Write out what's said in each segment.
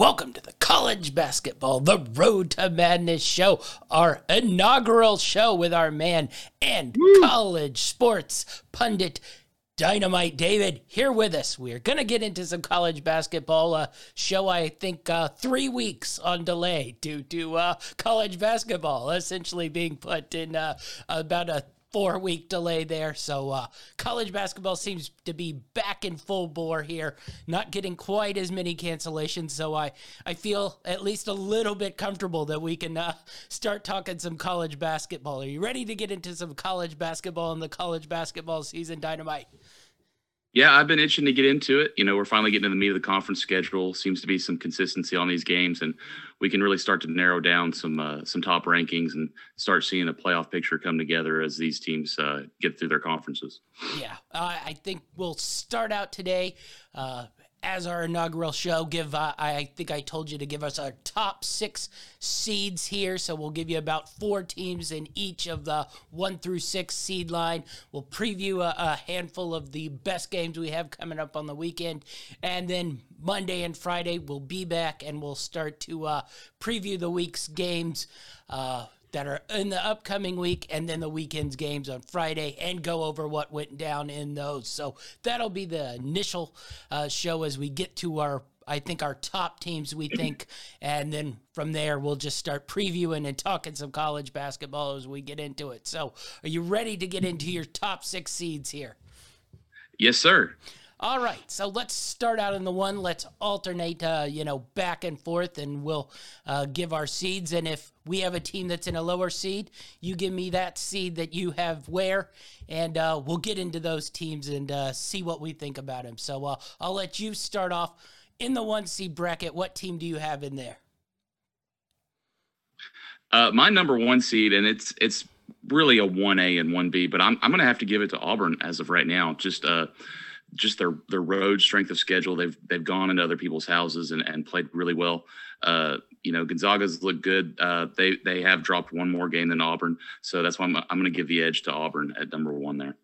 welcome to the College Basketball, the Road to Madness show, our inaugural show with our man and Woo. college sports pundit. Dynamite David here with us. We're going to get into some college basketball. Uh, show, I think, uh, three weeks on delay due to uh, college basketball essentially being put in uh, about a four week delay there. So uh, college basketball seems to be back in full bore here, not getting quite as many cancellations. So I, I feel at least a little bit comfortable that we can uh, start talking some college basketball. Are you ready to get into some college basketball in the college basketball season dynamite? Yeah, I've been itching to get into it. You know, we're finally getting to the meat of the conference schedule. Seems to be some consistency on these games, and we can really start to narrow down some uh, some top rankings and start seeing a playoff picture come together as these teams uh, get through their conferences. Yeah, uh, I think we'll start out today uh, as our inaugural show, give uh, I think I told you to give us our top six seeds here. So we'll give you about four teams in each of the one through six seed line. We'll preview a, a handful of the best games we have coming up on the weekend, and then Monday and Friday we'll be back and we'll start to uh, preview the week's games. Uh, that are in the upcoming week and then the weekend's games on Friday and go over what went down in those. So that'll be the initial uh, show as we get to our I think our top teams we think, and then from there we'll just start previewing and talking some college basketball as we get into it. So, are you ready to get into your top six seeds here? Yes, sir. All right, so let's start out in the one. Let's alternate, uh, you know, back and forth, and we'll uh, give our seeds. And if we have a team that's in a lower seed, you give me that seed that you have where, and uh, we'll get into those teams and uh, see what we think about them. So uh, I'll let you start off in the one seed bracket. What team do you have in there? Uh, my number one seed, and it's it's really a one A and one B, but I'm I'm going to have to give it to Auburn as of right now. Just uh just their their road strength of schedule. They've they've gone into other people's houses and, and played really well. Uh, you know, Gonzaga's looked good. Uh, they they have dropped one more game than Auburn, so that's why I'm I'm going to give the edge to Auburn at number one there.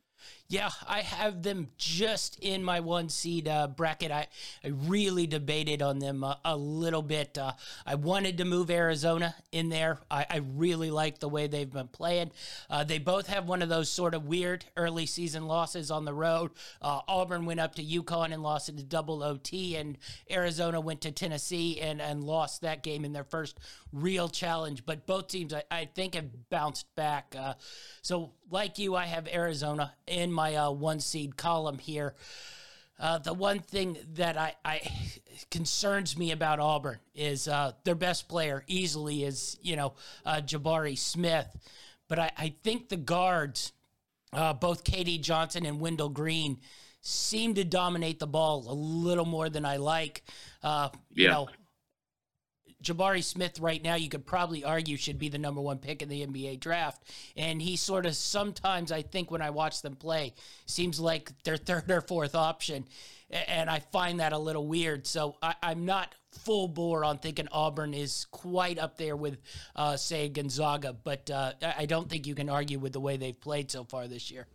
Yeah, I have them just in my one seed uh, bracket. I, I really debated on them a, a little bit. Uh, I wanted to move Arizona in there. I, I really like the way they've been playing. Uh, they both have one of those sort of weird early season losses on the road. Uh, Auburn went up to UConn and lost in the double OT, and Arizona went to Tennessee and, and lost that game in their first real challenge. But both teams, I, I think, have bounced back. Uh, so, like you, I have Arizona in my uh, one seed column here. Uh, the one thing that I, I, concerns me about Auburn is uh, their best player easily is you know uh, Jabari Smith, but I, I think the guards, uh, both KD Johnson and Wendell Green, seem to dominate the ball a little more than I like. Uh, you yeah. know, Jabari Smith right now, you could probably argue should be the number one pick in the NBA draft. And he sort of sometimes, I think, when I watch them play, seems like their third or fourth option. And I find that a little weird. So I, am not full bore on thinking Auburn is quite up there with, uh, say, Gonzaga. But uh, I don't think you can argue with the way they've played so far this year.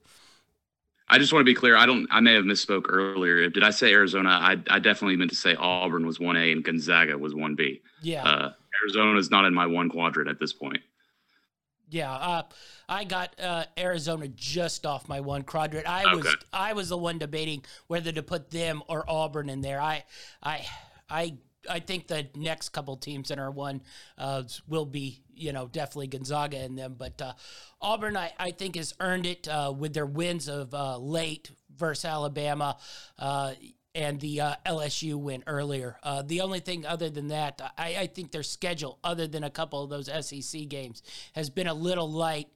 I just want to be clear. I don't. I may have misspoke earlier. Did I say Arizona? I, I definitely meant to say Auburn was one A and Gonzaga was one B. Yeah. Uh, Arizona is not in my one quadrant at this point. Yeah, uh, I got uh, Arizona just off my one quadrant. I okay. was I was the one debating whether to put them or Auburn in there. I I I I think the next couple teams in our one uh, will be, you know, definitely Gonzaga in them. But uh, Auburn, I, I think, has earned it uh, with their wins of uh, late versus Alabama uh, and the uh, LSU win earlier. the only thing other than that, I, I think their schedule, other than a couple of those SEC games, has been a little light.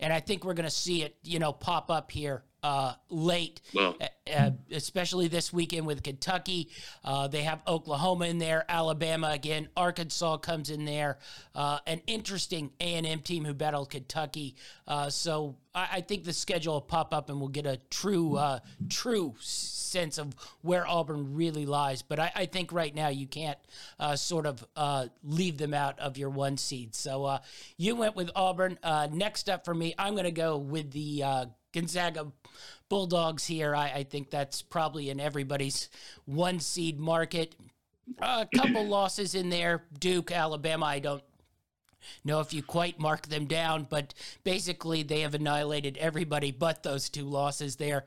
And I think we're going to see it, you know, pop up here uh, late, well, uh, especially this weekend with Kentucky. Uh, they have Oklahoma in there, Alabama again, Arkansas comes in there. Uh, an interesting A and M team who battled Kentucky. Uh, so I, I, think the schedule will pop up and we'll get a true, uh, true sense of where Auburn really lies. But I, I think right now you can't sort of leave them out of your one seed. So you went with Auburn. next up for me, I'm going to go with the Gonzaga Bulldogs here. I, I think that's probably in everybody's one seed market. A couple losses in there. Duke, Alabama. I don't know if you quite mark them down, but basically they have annihilated everybody but those two losses there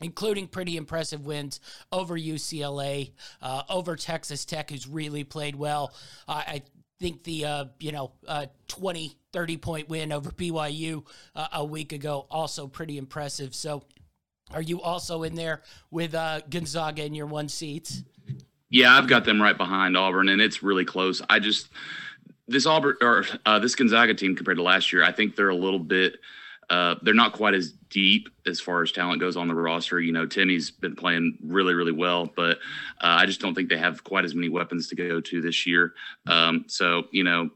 including pretty impressive wins over UCLA, uh, over Texas Tech, who's really played well. Uh, I think the, uh, you know, uh, 20, 30 point win over BYU uh, a week ago, also pretty impressive. So are you also in there with uh, Gonzaga in your one seats? Yeah, I've got them right behind Auburn, and it's really close. I just this Auburn or uh, this Gonzaga team compared to last year, I think they're a little bit. Uh, they're not quite as deep as far as talent goes on the roster. You know, Timme's been playing really, really well, but uh, I just don't think they have quite as many weapons to go to this year. Um, so, you know,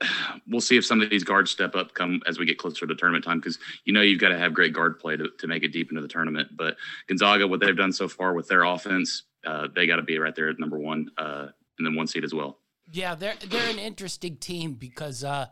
we'll see if some of these guards step up come as we get closer to tournament time because you know you've got to have great guard play to, to make it deep into the tournament. But Gonzaga, what they've done so far with their offense, uh, they got to be right there at number one uh, and then one seed as well. Yeah, they're they're an interesting team because uh,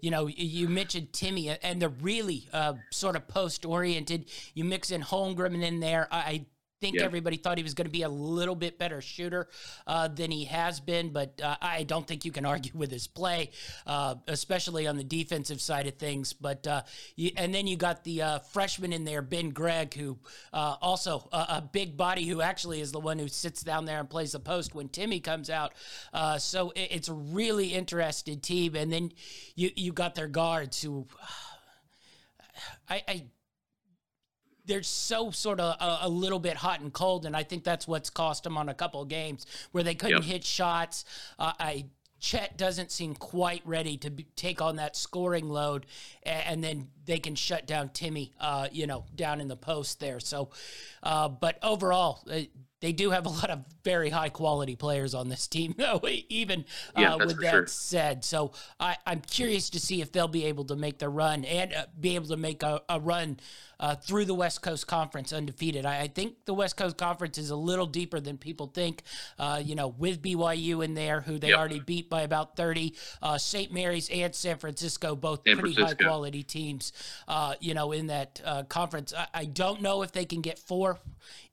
you know you mentioned Timme, and they're really uh, sort of post oriented. You mix in Holmgren in there. I think yeah. everybody thought he was going to be a little bit better shooter uh, than he has been, but uh, I don't think you can argue with his play, uh, especially on the defensive side of things. But uh, you, and then you got the uh, freshman in there, Ben Gregg, who uh, also a big body, who actually is the one who sits down there and plays the post when Timme comes out. so it, it's a really interested team, and then you you got their guards who. I, I they're so sort of a, a, little bit hot and cold, and I think that's what's cost them on a couple of games where they couldn't yep. hit shots. Uh, I Chet doesn't seem quite ready to be, take on that scoring load, and, and, then they can shut down Timme, uh, you know, down in the post there. So, uh, but overall, uh, they do have a lot of very high quality players on this team, though. even yeah, uh, with that sure. said. So I, am curious to see if they'll be able to make the run and uh, be able to make a, a run uh, through the West Coast Conference undefeated. I, I, think the West Coast Conference is a little deeper than people think. Uh, you know, with BYU in there, who they yep. already beat by about 30, uh, St. Mary's and San Francisco, both San pretty Francisco. high quality teams, uh, you know, in that conference. I, I don't know if they can get four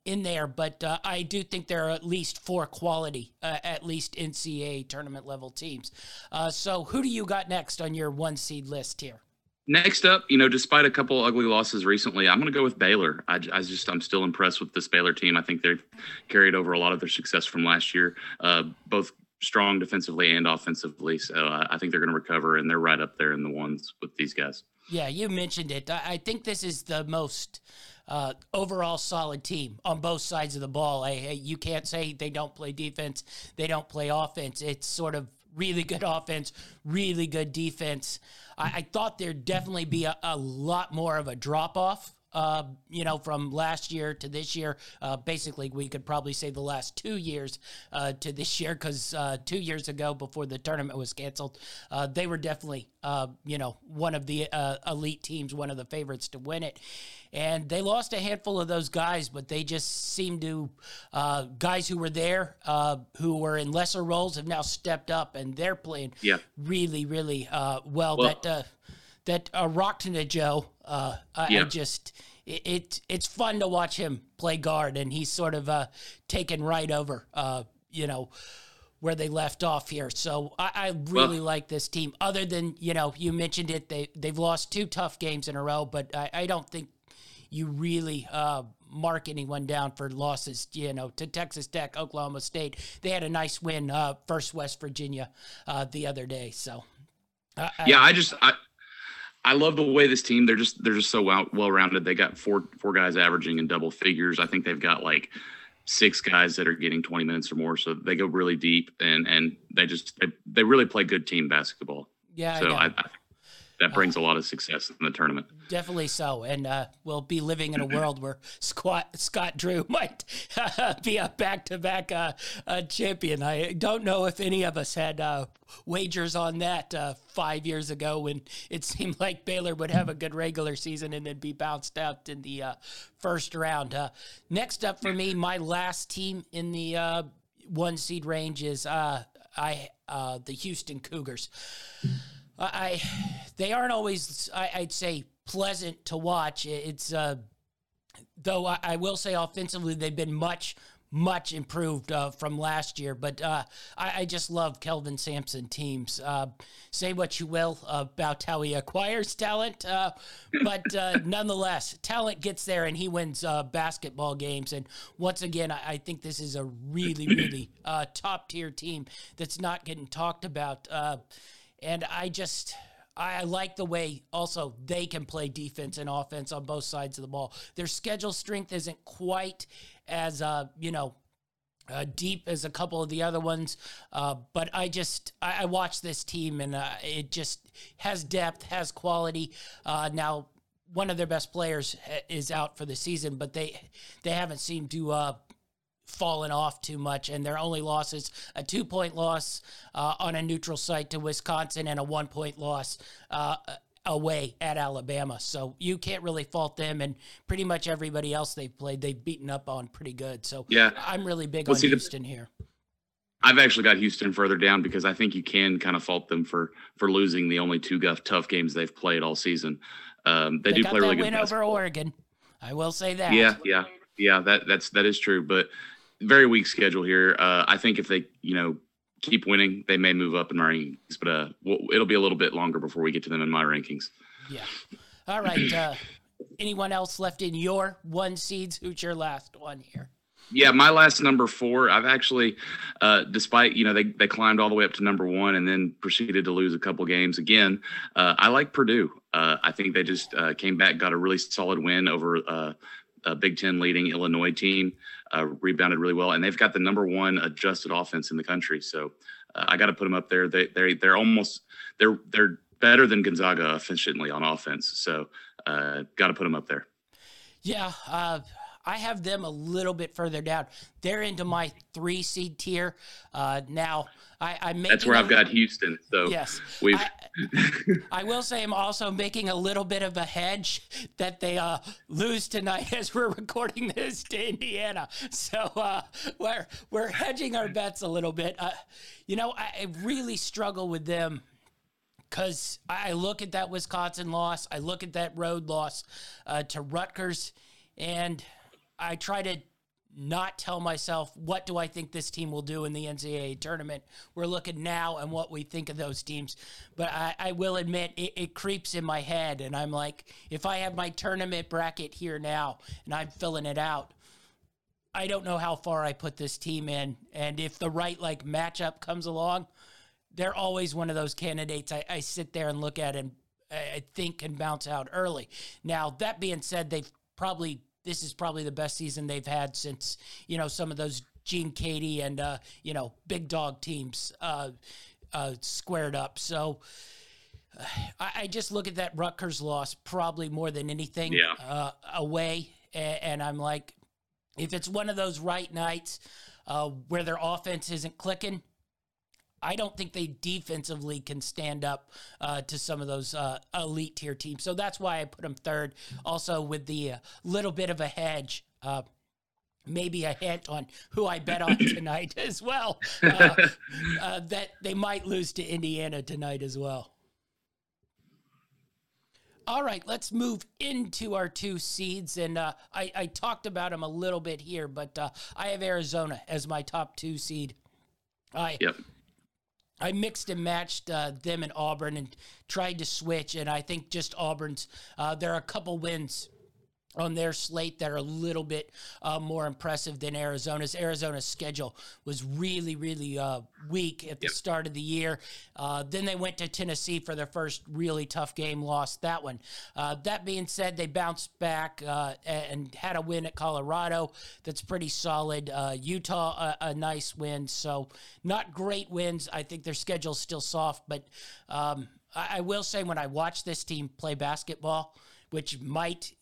in there, but uh, I do think there are at least four quality, uh, at least NCAA tournament level teams. Uh, so, who do you got next on your one seed list here? Next up, you know, despite a couple ugly losses recently, I'm going to go with Baylor. I, I, just, I'm still impressed with this Baylor team. I think they've carried over a lot of their success from last year, uh, both strong defensively and offensively. So uh, I think they're going to recover, and they're right up there in the ones with these guys. Yeah, you mentioned it. I think this is the most uh, overall solid team on both sides of the ball. I, you can't say they don't play defense, they don't play offense. It's sort of really good offense, really good defense. I, I thought there'd definitely be a, a lot more of a drop off uh, you know, from last year to this year. Uh, basically, we could probably say the last two years uh, to this year because uh, two years ago, before the tournament was canceled, uh, they were definitely, uh, you know, one of the elite teams, one of the favorites to win it. And they lost a handful of those guys, but they just seem to, guys who were there, who were in lesser roles, have now stepped up and they're playing yeah. really, really well. well that that uh, Joe, uh, I, yeah. I just it, it, it's fun to watch him play guard, and he's sort of uh, taken right over, uh, you know, where they left off here. So I, I really well, like this team. Other than you know, you mentioned it, they they've lost two tough games in a row, but I, I don't think you really uh, mark anyone down for losses, you know, to Texas Tech, Oklahoma State. They had a nice win uh, versus West Virginia uh, the other day. So, uh, yeah, I, just I, I love the way this team they're just they're just so well well rounded. They got four four guys averaging in double figures. I think they've got like six guys that are getting 20 minutes or more. So they go really deep and and they just they, they really play good team basketball. Yeah. So I, I, I that brings uh, a lot of success in the tournament. Definitely so, and uh, we'll be living in a world where Scott Scott Drew might be a back-to-back uh, uh, champion. I don't know if any of us had uh, wagers on that uh, five years ago when it seemed like Baylor would have a good regular season and then be bounced out in the first round. next up for me, my last team in the one seed range is I the Houston Cougars. I they aren't always I, would say pleasant to watch. It's uh, though I, I, will say offensively they've been much much improved uh, from last year. But uh, I, I, just love Kelvin Sampson teams. Uh, say what you will about how he acquires talent, uh, but uh, nonetheless, talent gets there and he wins basketball games. And once again, I, I think this is a really, really top tier team that's not getting talked about. And I just. I like the way also they can play defense and offense on both sides of the ball. Their schedule strength isn't quite as uh, you know uh, deep as a couple of the other ones. Uh, but I just I, I watch this team and uh, it just has depth, has quality. Uh, now one of their best players is out for the season, but they they haven't seemed to uh, fallen off too much, and their only losses a two point loss uh, on a neutral site to Wisconsin and a one point loss uh, away at Alabama. So you can't really fault them, and pretty much everybody else they've played, they've beaten up on pretty good. So yeah, I'm really big well, on see, Houston the, here. I've actually got Houston further down because I think you can kind of fault them for for losing the only two tough games they've played all season. Um, they, they, do play really good. Win over Oregon, I will say that. Yeah, yeah, yeah. That that's that is true, but very weak schedule here. Uh, I think if they, you know, keep winning, they may move up in my rankings, but uh, it'll be a little bit longer before we get to them in my rankings. Yeah. All right. Uh, anyone else left in your one seeds? Who's your last one here? Yeah, my last number four. I've actually, uh, despite you know they they climbed all the way up to number one and then proceeded to lose a couple games again. Uh, I like Purdue. Uh, I think they just uh, came back, got a really solid win over uh, a Big Ten leading Illinois team uh, rebounded really well, and they've got the number one adjusted offense in the country. So uh, I got to put them up there. They they they're almost they're they're better than Gonzaga efficiently on offense. So uh, got to put them up there. Yeah, uh, I have them a little bit further down. They're into my three seed tier. Uh, now, I, I'm making. That's where i have got Houston. So yes, we've. I, I, will say I'm also making a little bit of a hedge that they uh, lose tonight as we're recording this to Indiana. So uh, we're we're hedging our bets a little bit. Uh, you know, I, I really struggle with them because I look at that Wisconsin loss, I look at that road loss uh, to Rutgers, and I try to not tell myself what do I think this team will do in the NCAA tournament. We're looking now and what we think of those teams. But I, I will admit it, it, creeps in my head, and I'm like, if I have my tournament bracket here now and I'm filling it out, I don't know how far I put this team in, and if the right like matchup comes along, they're always one of those candidates I, I sit there and look at and I think can bounce out early. Now that being said, they've probably this is probably the best season they've had since you know some of those Gene Keady and uh, you know big dog teams uh, uh, squared up. So I, I, just look at that Rutgers loss probably more than anything yeah. Uh, away, and, and, I'm like, if it's one of those right nights uh, where their offense isn't clicking, I don't think they defensively can stand up uh, to some of those uh, elite tier teams. So that's why I put them third. Also, with the uh, little bit of a hedge. Uh, maybe a hint on who I bet on tonight as well. Uh, uh, that they might lose to Indiana tonight as well. All right, let's move into our two seeds. And uh, I, I, talked about them a little bit here, but uh, I have Arizona as my top two seed. I yep. I mixed and matched uh, them and Auburn and tried to switch. And I think just Auburn's, uh, there are a couple wins on their slate that are a little bit uh, more impressive than Arizona's. Arizona's schedule was really, really uh, weak at the yep. start of the year. Uh, then they went to Tennessee for their first really tough game, lost that one. Uh, that being said, they bounced back uh, and had a win at Colorado that's pretty solid. Uh, Utah, a, a, nice win. So, not great wins. I think their schedule's still soft, but um, I, I, will say when I watch this team play basketball, which might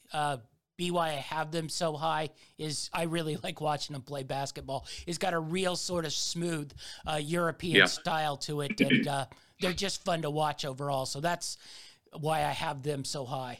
be why I have them so high is I really like watching them play basketball. It's got a real sort of smooth uh, European yeah. style to it, and uh, they're just fun to watch overall. So that's why I have them so high.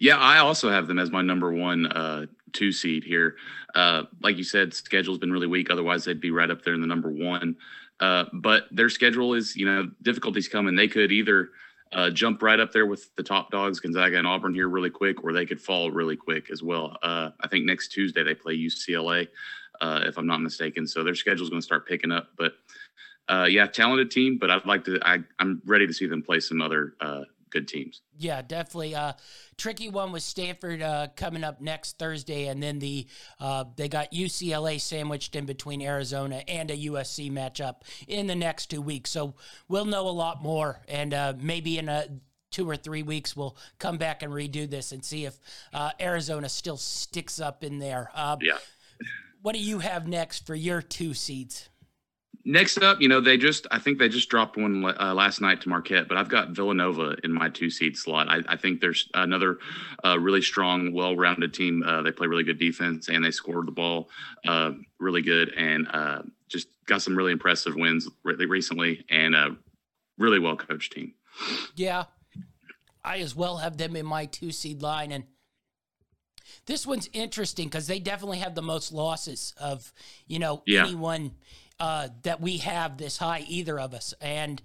Yeah, I also have them as my number one uh, two seed here. Uh, like you said, schedule's been really weak. Otherwise, they'd be right up there in the number one. Uh, but their schedule is, you know, difficulties coming. They could either uh, jump right up there with the top dogs, Gonzaga and Auburn here really quick, or they could fall really quick as well. Uh, I think next Tuesday they play UCLA. uh, if I'm not mistaken. So their schedule is going to start picking up. But uh, yeah, talented team. But I'd like to. I, I'm ready to see them play some other uh, good teams. Yeah, definitely. Uh, tricky one with Stanford uh, coming up next Thursday, and then the uh, they got UCLA sandwiched in between Arizona and a USC matchup in the next two weeks. So we'll know a lot more, and uh, maybe in a two or three weeks we'll come back and redo this and see if uh, Arizona still sticks up in there. Uh, yeah. What do you have next for your two seeds? Next up, you know, they just, I think they just dropped one uh, last night to Marquette, but I've got Villanova in my two seed slot. I, I think there's another uh, really strong, well rounded team. Uh, they play really good defense and they scored the ball uh, really good and uh, just got some really impressive wins really recently and a really well coached team. Yeah. I as well have them in my two seed line. And this one's interesting because they definitely have the most losses of, you know, yeah. anyone uh, that we have this high, either of us. And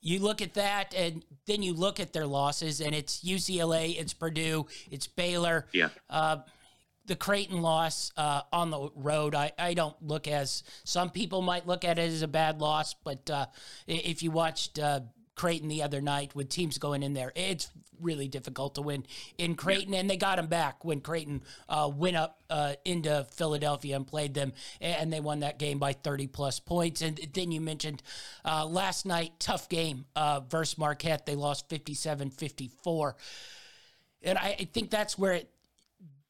you look at that, and then you look at their losses, and it's UCLA, it's Purdue, it's Baylor. Yeah. Uh, the Creighton loss uh, on the road, I, I don't look as some people might look at it as a bad loss, but uh, if you watched uh, Creighton the other night with teams going in there. It's really difficult to win in Creighton, and they got them back when Creighton uh, went up uh, into Philadelphia and played them, and they won that game by 30 plus points. And then you mentioned uh, last night, tough game uh, versus Marquette. They lost 57 54. And I, I think that's where it,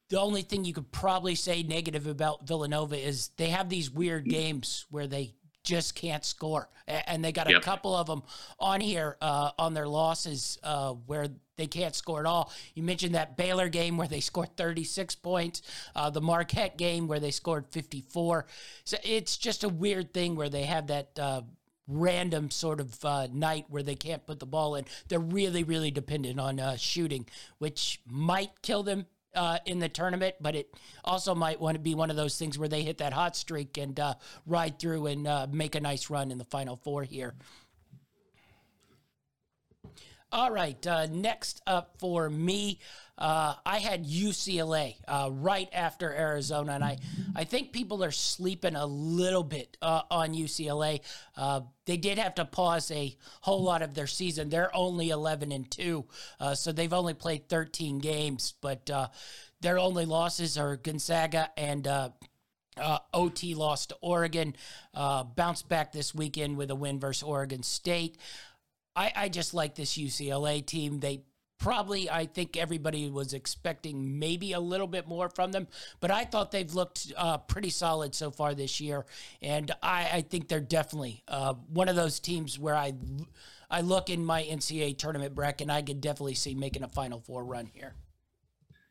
the only thing you could probably say negative about Villanova is they have these weird games where they just can't score. And they got a yep. couple of them on here uh, on their losses uh, where they can't score at all. You mentioned that Baylor game where they scored 36 points, uh, the Marquette game where they scored 54. So it's just a weird thing where they have that uh, random sort of uh, night where they can't put the ball in. They're really, really dependent on uh, shooting, which might kill them uh, in the tournament, but it also might want to be one of those things where they hit that hot streak and uh, ride through and uh, make a nice run in the final four here. All right, uh, next up for me, uh, I had UCLA uh, right after Arizona, and I, I think people are sleeping a little bit uh, on UCLA. Uh, they did have to pause a whole lot of their season. They're only 11 and 2, uh, so they've only played 13 games, but their only losses are Gonzaga and uh, OT lost to Oregon. Uh, bounced back this weekend with a win versus Oregon State. I, I just like this UCLA team. They probably I think everybody was expecting maybe a little bit more from them, but I thought they've looked uh, pretty solid so far this year, and I, I think they're definitely uh, one of those teams where I I look in my NCAA tournament bracket, and I could definitely see making a Final Four run here.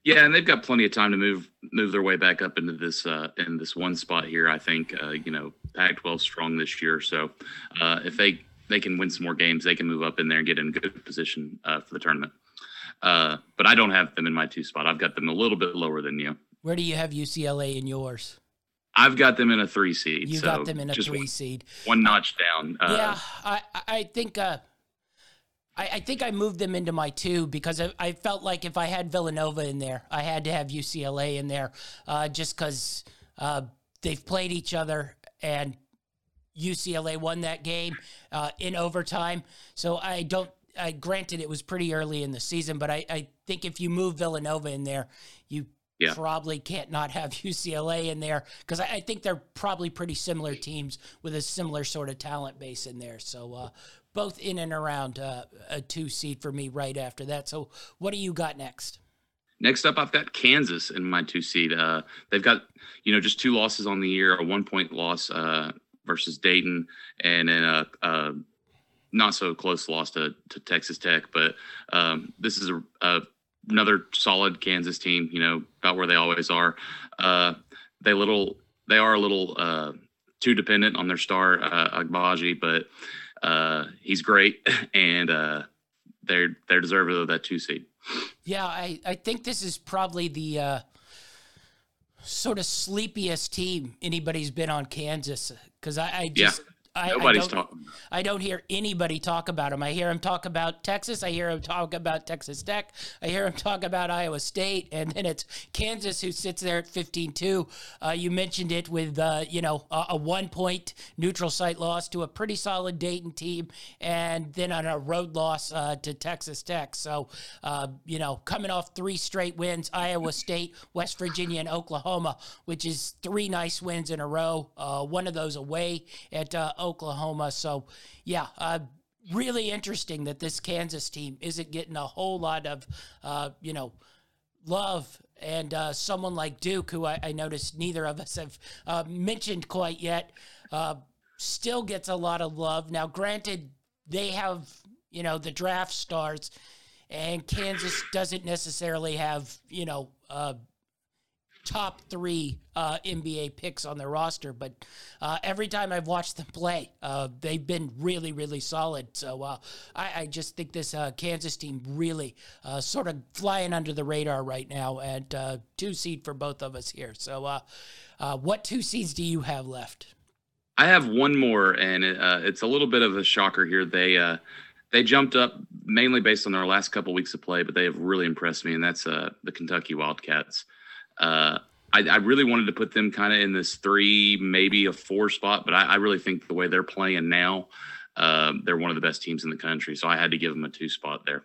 Yeah, and they've got plenty of time to move move their way back up into this uh, in this one spot here. I think uh, you know Pac-12 strong this year, so uh, if they they can win some more games. They can move up in there and get in good position uh, for the tournament. Uh, but I don't have them in my two spot. I've got them a little bit lower than you. Where do you have UCLA in yours? I've got them in a three seed. You so got them in a three one, seed. One notch down. Uh, yeah, I I think uh, I, I think I moved them into my two because I, I, felt like if I had Villanova in there, I had to have UCLA in there, uh, just because uh, they've played each other and UCLA won that game uh, in overtime. So I don't. I granted it was pretty early in the season, but I, I think if you move Villanova in there, you yeah. probably can't not have UCLA in there because I, I, think they're probably pretty similar teams with a similar sort of talent base in there. So uh, both in and around uh, a two seed for me right after that. So what do you got next? Next up, I've got Kansas in my two seed. Uh, they've got you know just two losses on the year, a one point loss uh, versus Dayton, and then a, a not so close loss to, to Texas Tech. But um, this is a, a, another solid Kansas team. You know about where they always are. Uh, they little they are a little uh, too dependent on their star uh, Agbaji, but uh, he's great, and uh, they're they're deserving of that two seed. Yeah, I, I think this is probably the uh, sort of sleepiest team anybody's been on Kansas because I, I, just. Yeah. I, Nobody's I talking I don't hear anybody talk about them. I hear them talk about Texas. I hear them talk about Texas Tech. I hear them talk about Iowa State, and then it's Kansas who sits there at 15-2. Uh, you mentioned it with uh, you know a, a one-point neutral site loss to a pretty solid Dayton team, and then on a road loss uh, to Texas Tech. So uh, you know, coming off three straight wins, Iowa State, West Virginia, and Oklahoma, which is three nice wins in a row. Uh, one of those away at uh, Oklahoma. So, yeah, uh, really interesting that this Kansas team isn't getting a whole lot of, uh, you know, love. And uh, someone like Duke, who I, I, noticed neither of us have uh, mentioned quite yet, uh, still gets a lot of love. Now, granted, they have, you know, the draft stars, and Kansas doesn't necessarily have, you know, uh, top three uh, NBA picks on their roster, but uh, every time I've watched them play, uh, they've been really, really solid. So uh, I, I, just think this uh, Kansas team really uh, sort of flying under the radar right now, and two seed for both of us here. So, what two seeds do you have left? I have one more, and it, it's a little bit of a shocker here. They they jumped up mainly based on their last couple weeks of play, but they have really impressed me, and that's the Kentucky Wildcats. Uh, I, I, really wanted to put them kind of in this three, maybe a four spot, but I, I really think the way they're playing now, uh, they're one of the best teams in the country. So I had to give them a two spot there.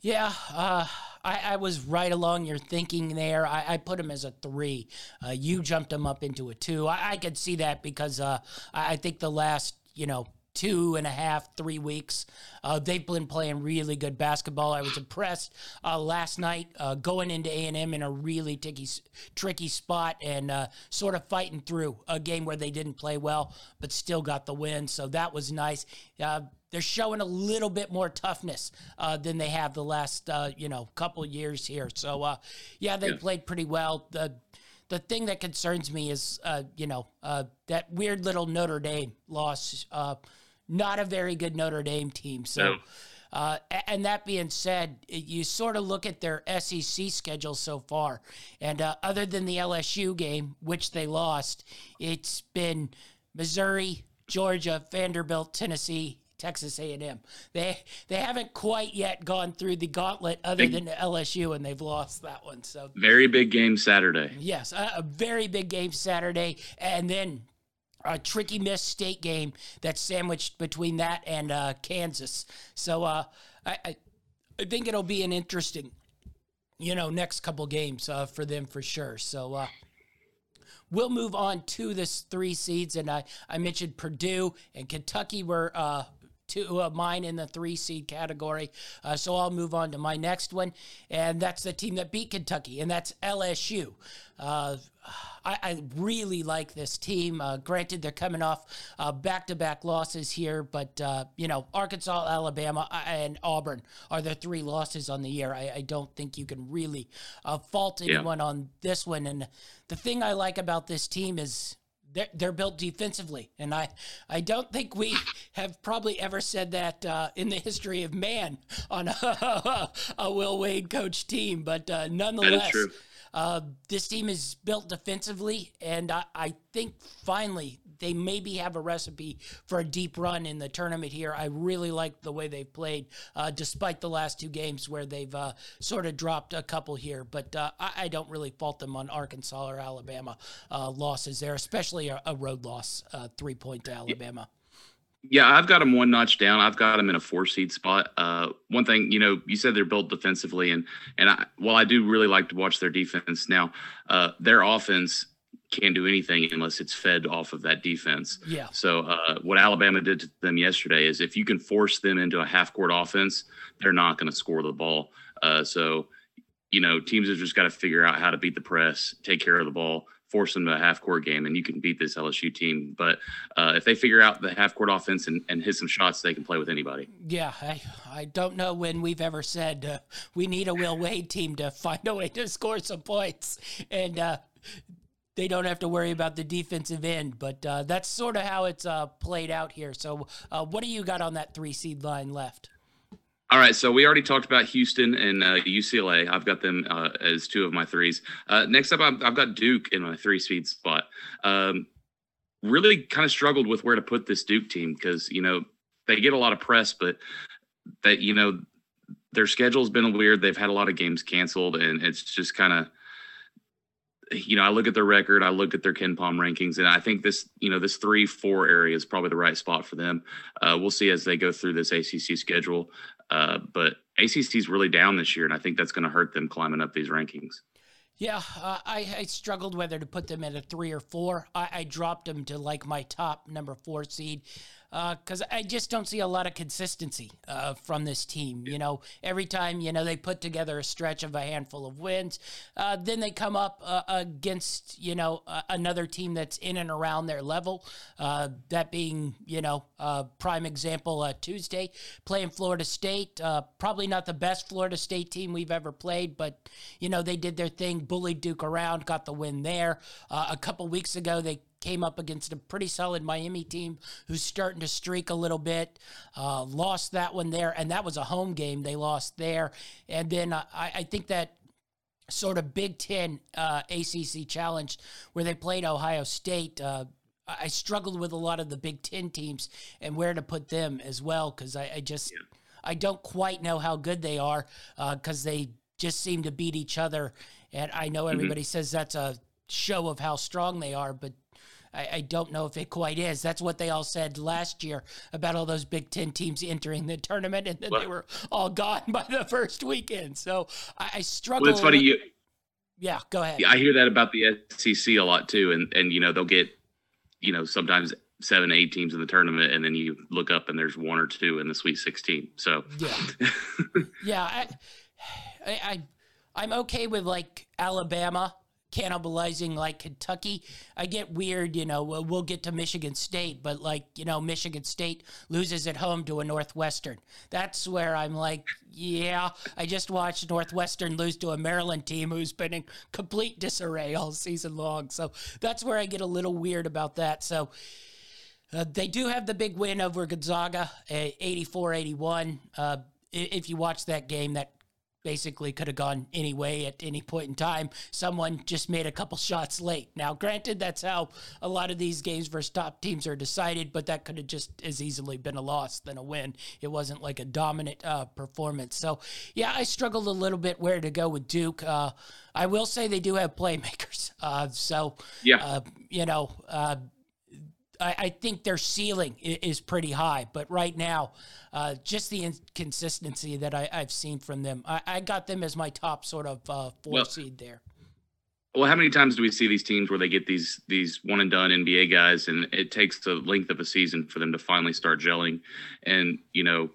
Yeah, uh, I, I, was right along your thinking there. I, I put them as a three. Uh, you jumped them up into a two. I, could see that because uh, I think the last, you know, two and a half, three weeks. Uh, they've been playing really good basketball. I was impressed uh, last night uh, going into A and M in a really tricky, tricky spot and uh, sort of fighting through a game where they didn't play well, but still got the win. So that was nice. Uh, they're showing a little bit more toughness uh, than they have the last you know couple years here. So yeah, they yeah. played pretty well. The the thing that concerns me is, uh, you know, uh, that weird little Notre Dame loss. Uh, not a very good Notre Dame team. So, no. uh, and that being said, you sort of look at their SEC schedule so far, and uh, other than the LSU game, which they lost, it's been Missouri, Georgia, Vanderbilt, Tennessee, Texas A&M. They they haven't quite yet gone through the gauntlet other than the LSU, and they've lost that one. So very big game Saturday. Yes, a, a very big game Saturday, and then a tricky Miss State game that's sandwiched between that and uh, Kansas. So uh, I, I, think it'll be an interesting, you know, next couple games uh, for them for sure. So uh, we'll move on to this three seeds, and I I mentioned Purdue and Kentucky were uh, two of mine in the three seed category. Uh, so I'll move on to my next one, and that's the team that beat Kentucky, and that's LSU. Uh, I, I, really like this team. Uh, granted, they're coming off back to back losses here, but, uh, you know, Arkansas, Alabama, uh, and Auburn are the three losses on the year. I, I don't think you can really uh, fault anyone yeah. on this one. And the thing I like about this team is they're, they're built defensively, and I I don't think we have probably ever said that uh, in the history of man on a, a Will Wade coach team, but uh, nonetheless. Uh, this team is built defensively, and I, I think finally they maybe have a recipe for a deep run in the tournament here. I really like the way they've played, uh, despite the last two games where they've uh, sort of dropped a couple here. But uh, I, I, don't really fault them on Arkansas or Alabama uh, losses there, especially a, a road loss, uh, three point to Alabama. Yeah, I've got them one notch down. I've got them in a four seed spot. Uh, one thing, you know, you said they're built defensively, and and I, well, I do really like to watch their defense. Now, uh, their offense can't do anything unless it's fed off of that defense. Yeah. So uh, what Alabama did to them yesterday is if you can force them into a half court offense, they're not going to score the ball. Uh, so you know, teams have just got to figure out how to beat the press, take care of the ball, force them to a half court game, and you can beat this LSU team. But uh, if they figure out the half court offense and, and hit some shots, they can play with anybody. Yeah, I, I don't know when we've ever said uh, we need a Will Wade team to find a way to score some points. And uh, they don't have to worry about the defensive end. But uh, that's sort of how it's uh, played out here. So, uh, what do you got on that three seed line left? All right, so we already talked about Houston and UCLA. Uh, I've got them uh, as two of my threes. Uh, next up, I've, I've, got Duke in my three seed spot. Um, really kind of struggled with where to put this Duke team because you know they get a lot of press, but that you know their schedule's been weird. They've had a lot of games canceled, and it's just kind of you know, I look at their record, I look at their KenPom rankings, and I think this, you know, this three four area is probably the right spot for them. Uh, we'll see as they go through this ACC schedule, uh, but ACC is really down this year, and I think that's going to hurt them climbing up these rankings. Yeah, uh, I, I, struggled whether to put them at a three or four. I, I dropped them to like my top number four seed because uh, I just don't see a lot of consistency uh, from this team. You know, every time you know they put together a stretch of a handful of wins, uh, then they come up uh, against you know another team that's in and around their level. Uh, that being you know a prime example Tuesday playing Florida State. probably not the best Florida State team we've ever played, but you know they did their thing, bullied Duke around, got the win there. a couple weeks ago they came up against a pretty solid Miami team who's starting to streak a little bit. Uh, lost that one there, and that was a home game. They lost there. And then uh, I, I think that sort of Big Ten uh, ACC challenge where they played Ohio State. Uh, I struggled with a lot of the Big Ten teams and where to put them as well because I, I, just yeah. I don't quite know how good they are because uh, they just seem to beat each other. And I know mm-hmm. everybody mm-hmm. says that's a show of how strong they are, but I, I, don't know if it quite is. That's what they all said last year about all those Big Ten teams entering the tournament, and then well, they were all gone by the first weekend. So I, I struggle. Well, it's funny. With, you, yeah, go ahead. I hear that about the SEC a lot too, and and you know they'll get, you know, sometimes seven, eight teams in the tournament, and then you look up and there's one or two in the Sweet 16. So yeah, yeah, I, I, I'm okay with like Alabama cannibalizing like Kentucky. I get weird, you know, we'll get to Michigan State, but like, you know, Michigan State loses at home to a Northwestern. That's where I'm like, yeah, I just watched Northwestern lose to a Maryland team who's been in complete disarray all season long. So that's where I get a little weird about that. So, uh, they do have the big win over Gonzaga, 84 81. Uh, if you watch that game, that basically could have gone any way at any point in time. Someone just made a couple shots late. Now, granted, that's how a lot of these games versus top teams are decided, but that could have just as easily been a loss than a win. It wasn't like a dominant uh, performance. So, yeah, I struggled a little bit where to go with Duke. Uh, I will say they do have playmakers. Uh, so, yeah, uh, you know, uh, I, I, think their ceiling is, pretty high, but right now, uh, just the inconsistency that I, have seen from them, I, I, got them as my top sort of uh, four well, seed there. Well, how many times do we see these teams where they get these these one and done NBA guys, and it takes the length of a season for them to finally start gelling, and you know,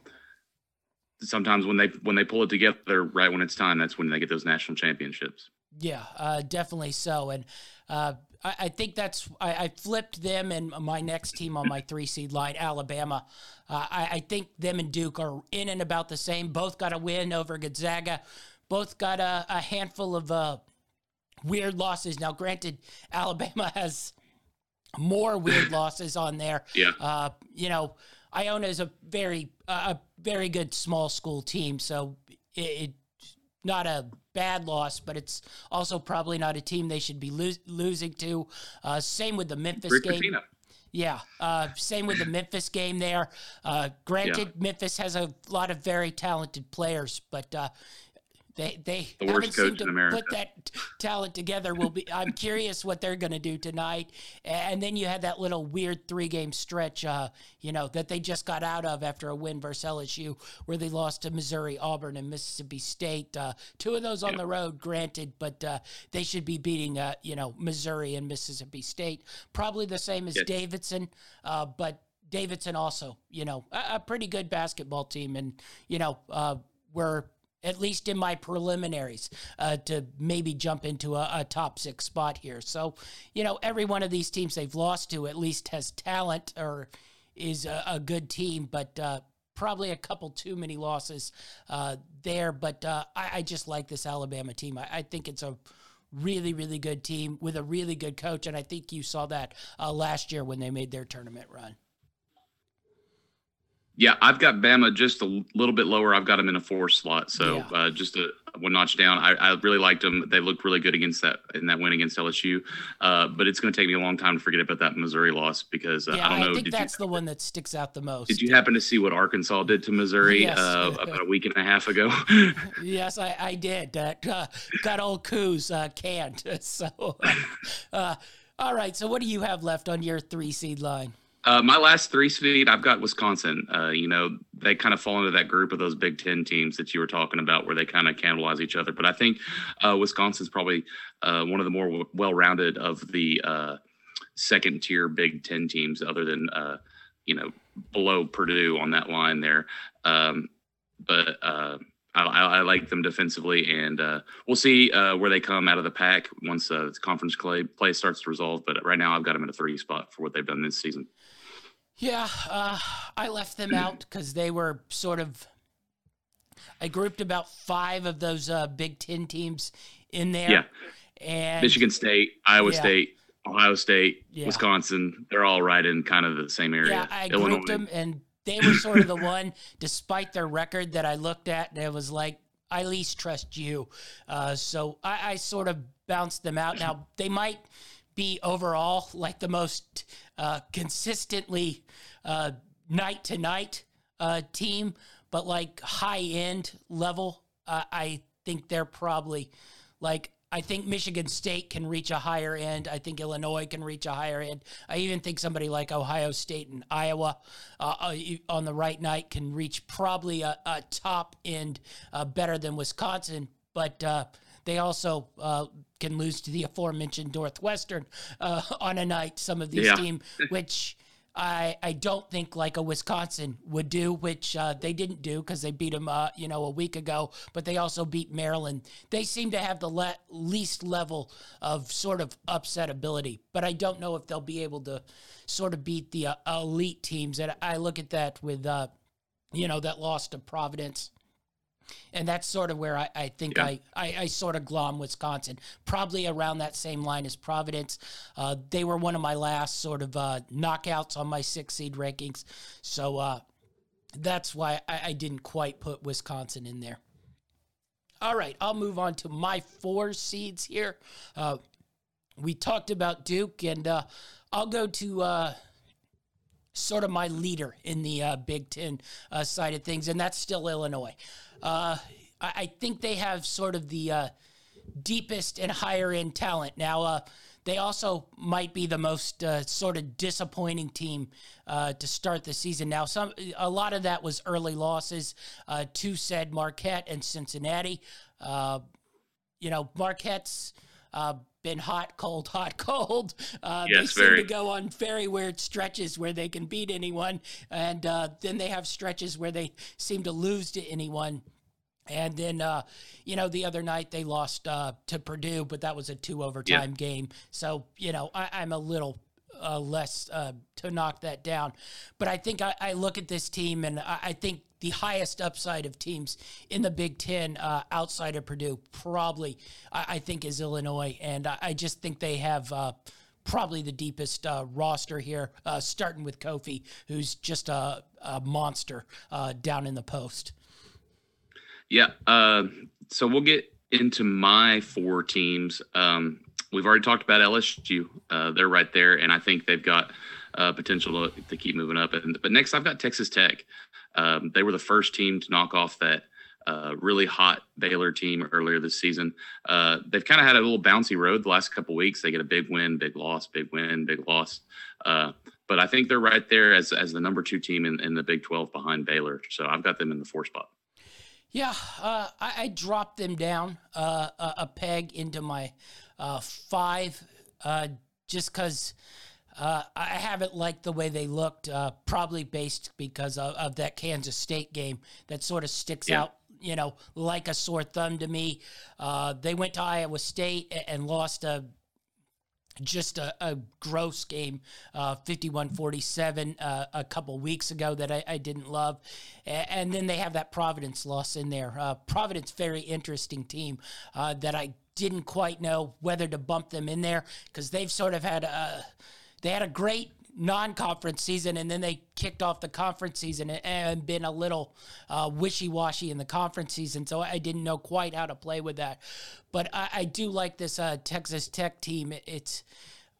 sometimes when they when they pull it together right when it's time, that's when they get those national championships. Yeah, uh, definitely so, and uh, I, I think that's I, I, flipped them and my next team on my three seed line, Alabama. Uh, I, I, think them and Duke are in and about the same. Both got a win over Gonzaga. Both got a, a handful of uh, weird losses. Now, granted, Alabama has more weird losses on there. Yeah. Uh, you know, Iona is a very uh, a very good small school team, so it, it not a bad loss, but it's also probably not a team they should be lo- losing to. Uh, same with the Memphis Rick game. Pitino. Yeah. Uh, same with the Memphis game there. Uh, granted, yeah. Memphis has a lot of very talented players, but uh, they they the haven't seemed to put that talent together. Will be. I'm curious what they're going to do tonight. And then you had that little weird three game stretch, uh, you know, that they just got out of after a win versus LSU, where they lost to Missouri, Auburn, and Mississippi State. Uh, two of those on the road, granted, but uh, they should be beating, uh, you know, Missouri and Mississippi State. Probably the same as Davidson, uh, but Davidson also, you know, a, a, pretty good basketball team, and you know, uh, we're at least in my preliminaries, uh, to maybe jump into a, a, top six spot here. So, you know, every one of these teams they've lost to at least has talent or is a, a good team, but uh, probably a couple too many losses uh, there. But uh, I, I, just like this Alabama team. I, I, think it's a really, really good team with a really good coach. And I think you saw that uh, last year when they made their tournament run. Yeah, I've got Bama just a little bit lower. I've got them in a four slot, so yeah. uh, just a, one notch down. I, I, really liked them. They looked really good against that in that win against LSU. Uh, but it's going to take me a long time to forget about that Missouri loss because uh, yeah, I don't know. I think that's you, the one that sticks out the most. Did you happen to see what Arkansas did to Missouri yes. uh, about a week and a half ago? yes, I, I did. That uh, got old Coos uh, canned. So, uh, all right. So, what do you have left on your three seed line? Uh, my last three speed, I've got Wisconsin. Uh, you know, they kind of fall into that group of those Big Ten teams that you were talking about, where they kind of cannibalize each other. But I think uh, Wisconsin's probably uh, one of the more well-rounded of the uh, second-tier Big Ten teams, other than uh, you know below Purdue on that line there. Um, but I, I, like them defensively, and we'll see where they come out of the pack once the conference play, play starts to resolve. But right now, I've got them in a three spot for what they've done this season. Yeah, uh, I left them out because they were sort of. I grouped about five of those uh, Big Ten teams in there. Yeah. And Michigan State, Iowa yeah. State, Ohio State, yeah. Wisconsin, they're all right in kind of the same area. Yeah, I Illinois. grouped them, and they were sort of the one, despite their record, that I looked at and it was like, I least trust you. Uh, so I, I sort of bounced them out. Now, they might be overall like the most uh, consistently uh, night to night uh, team, but like high end level, I think they're probably like I think Michigan State can reach a higher end. I think Illinois can reach a higher end. I even think somebody like Ohio State and Iowa uh, uh on the right night can reach probably a, a top end uh, better than Wisconsin. But uh, they also can lose to the aforementioned Northwestern uh, on a night. Some of these yeah. teams, which I I don't think like a Wisconsin would do, which uh, they didn't do because they beat them, uh, you know, a week ago. But they also beat Maryland. They seem to have the le- least level of sort of upset ability. But I don't know if they'll be able to sort of beat the uh, elite teams. And I look at that with, uh, you know, that loss to Providence and that's sort of where I, I think yeah. I, I, I, sort of glom Wisconsin, probably around that same line as Providence. Uh, they were one of my last sort of uh, knockouts on my six seed rankings, so uh, that's why I, I, didn't quite put Wisconsin in there. All right, I'll move on to my four seeds here. Uh, we talked about Duke, and uh, I'll go to uh, sort of my leader in the uh, Big Ten uh, side of things, and that's still Illinois. Uh, I, I, think they have sort of the uh, deepest and higher end talent. Now, uh, they also might be the most uh, sort of disappointing team to start the season. Now, some a lot of that was early losses to said Marquette and Cincinnati. you know, Marquette's been hot, cold, hot, cold. Uh, yes, they seem very. to go on very weird stretches where they can beat anyone, and uh, then they have stretches where they seem to lose to anyone. And then, uh, you know, the other night they lost uh, to Purdue, but that was a two overtime yeah. game. So, you know, I, am a little uh, less uh, to knock that down. But I think I, I look at this team and I, I, think the highest upside of teams in the Big Ten uh, outside of Purdue probably I, I, think is Illinois, and I, I just think they have. Uh, probably the deepest uh, roster here, uh, starting with Kofi, who's just a, a monster uh, down in the post. Yeah. Uh, so we'll get into my four teams. Um, we've already talked about LSU. They're right there, and I think they've got uh, potential to, to, keep moving up. And, but next, I've got Texas Tech. Um, they were the first team to knock off that uh, really hot Baylor team earlier this season. Uh, they've kind of had a little bouncy road the last couple weeks. They get a big win, big loss, big win, big loss. Uh, but I think they're right there as as the number two team in, in the Big 12 behind Baylor. So I've got them in the four spot. Yeah, uh, I, I, dropped them down uh, a, a, peg into my uh, five just because uh, I haven't liked the way they looked, uh, probably based because of, of, that Kansas State game that sort of sticks yeah. out, you know, like a sore thumb to me. Uh, they went to Iowa State and lost a just a, a gross game, uh, 51-47 uh, a couple weeks ago that I, I didn't love. And, then they have that Providence loss in there. Uh, Providence, very interesting team uh, that I didn't quite know whether to bump them in there because they've sort of had a – they had a great non-conference season, and then they kicked off the conference season and, been a little uh, wishy-washy in the conference season. So I didn't know quite how to play with that. But I, I do like this uh, Texas Tech team. It's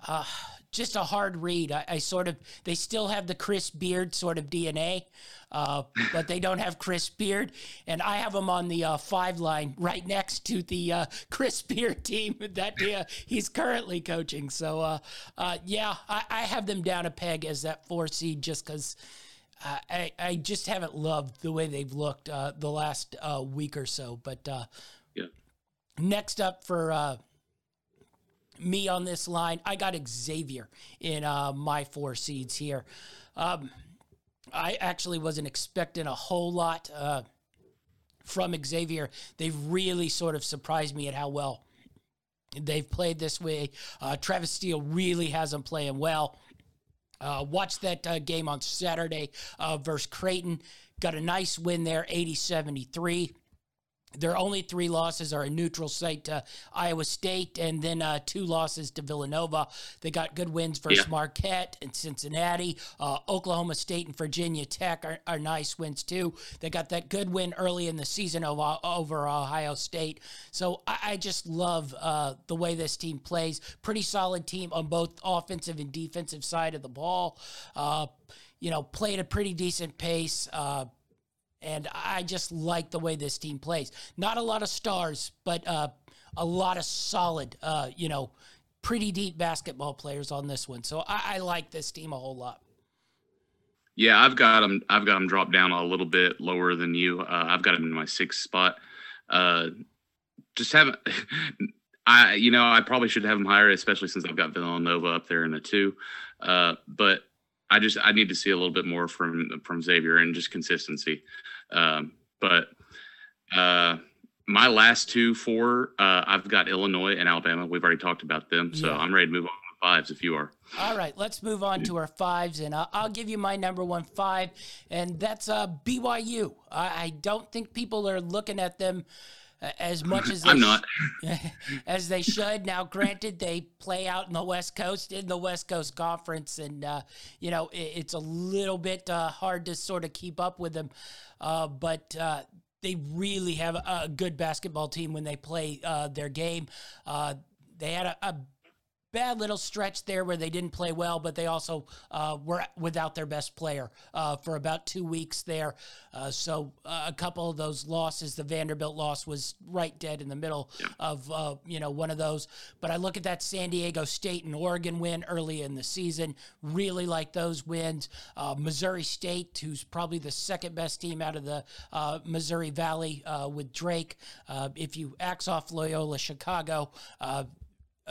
uh, just a hard read. I, I, sort of they still have the Chris Beard sort of DNA, uh, but they don't have Chris Beard, and I have him on the uh, five line right next to the uh, Chris Beard team that uh, he's currently coaching. So uh, uh, yeah, I, I, have them down a peg as that four seed just because. I, I just haven't loved the way they've looked the last week or so, but yeah. Next up for me on this line. I got Xavier in uh, my four seeds here. Um, I actually wasn't expecting a whole lot uh, from Xavier. They've really sort of surprised me at how well they've played this way. Uh, Travis Steele really has them playing well. Uh, watched that uh, game on Saturday uh, versus Creighton. Got a nice win there, 80 73. Their only three losses are a neutral site to Iowa State and then uh, two losses to Villanova. They got good wins versus yeah. Marquette and Cincinnati. Uh, Oklahoma State and Virginia Tech are, are, nice wins too. They got that good win early in the season over, over Ohio State. So I, I just love uh, the way this team plays. Pretty solid team on both offensive and defensive side of the ball. Uh, you know, played a pretty decent pace uh, and I just like the way this team plays. Not a lot of stars, but uh, a lot of solid, uh, you know, pretty deep basketball players on this one. So I, I, like this team a whole lot. Yeah, I've got them. I've got them dropped down a little bit lower than you. Uh, I've got them in my sixth spot. Uh, just haven't. I, you know, I probably should have them higher, especially since I've got Villanova up there in the two. Uh, but I just I need to see a little bit more from from Xavier and just consistency. Um, but uh, my last two four, uh, I've got Illinois and Alabama. We've already talked about them, so yeah. I'm ready to move on to fives if you are. All right, let's move on to our fives, and I'll, I'll give you my number one five, and that's uh, BYU. I, I don't think people are looking at them as much as I'm sh- not as they should. Now, granted, they play out in the West Coast in the West Coast Conference, and uh, you know it, it's a little bit uh, hard to sort of keep up with them. Uh, but uh, they really have a good basketball team when they play uh, their game. Uh, they had a, a bad little stretch there where they didn't play well, but they also uh, were without their best player uh, for about two weeks there. Uh, so uh, a couple of those losses, the Vanderbilt loss was right dead in the middle of uh, you know one of those. But I look at that San Diego State and Oregon win early in the season. Really like those wins. Uh, Missouri State, who's probably the second best team out of the Missouri Valley with Drake. if you axe off Loyola Chicago,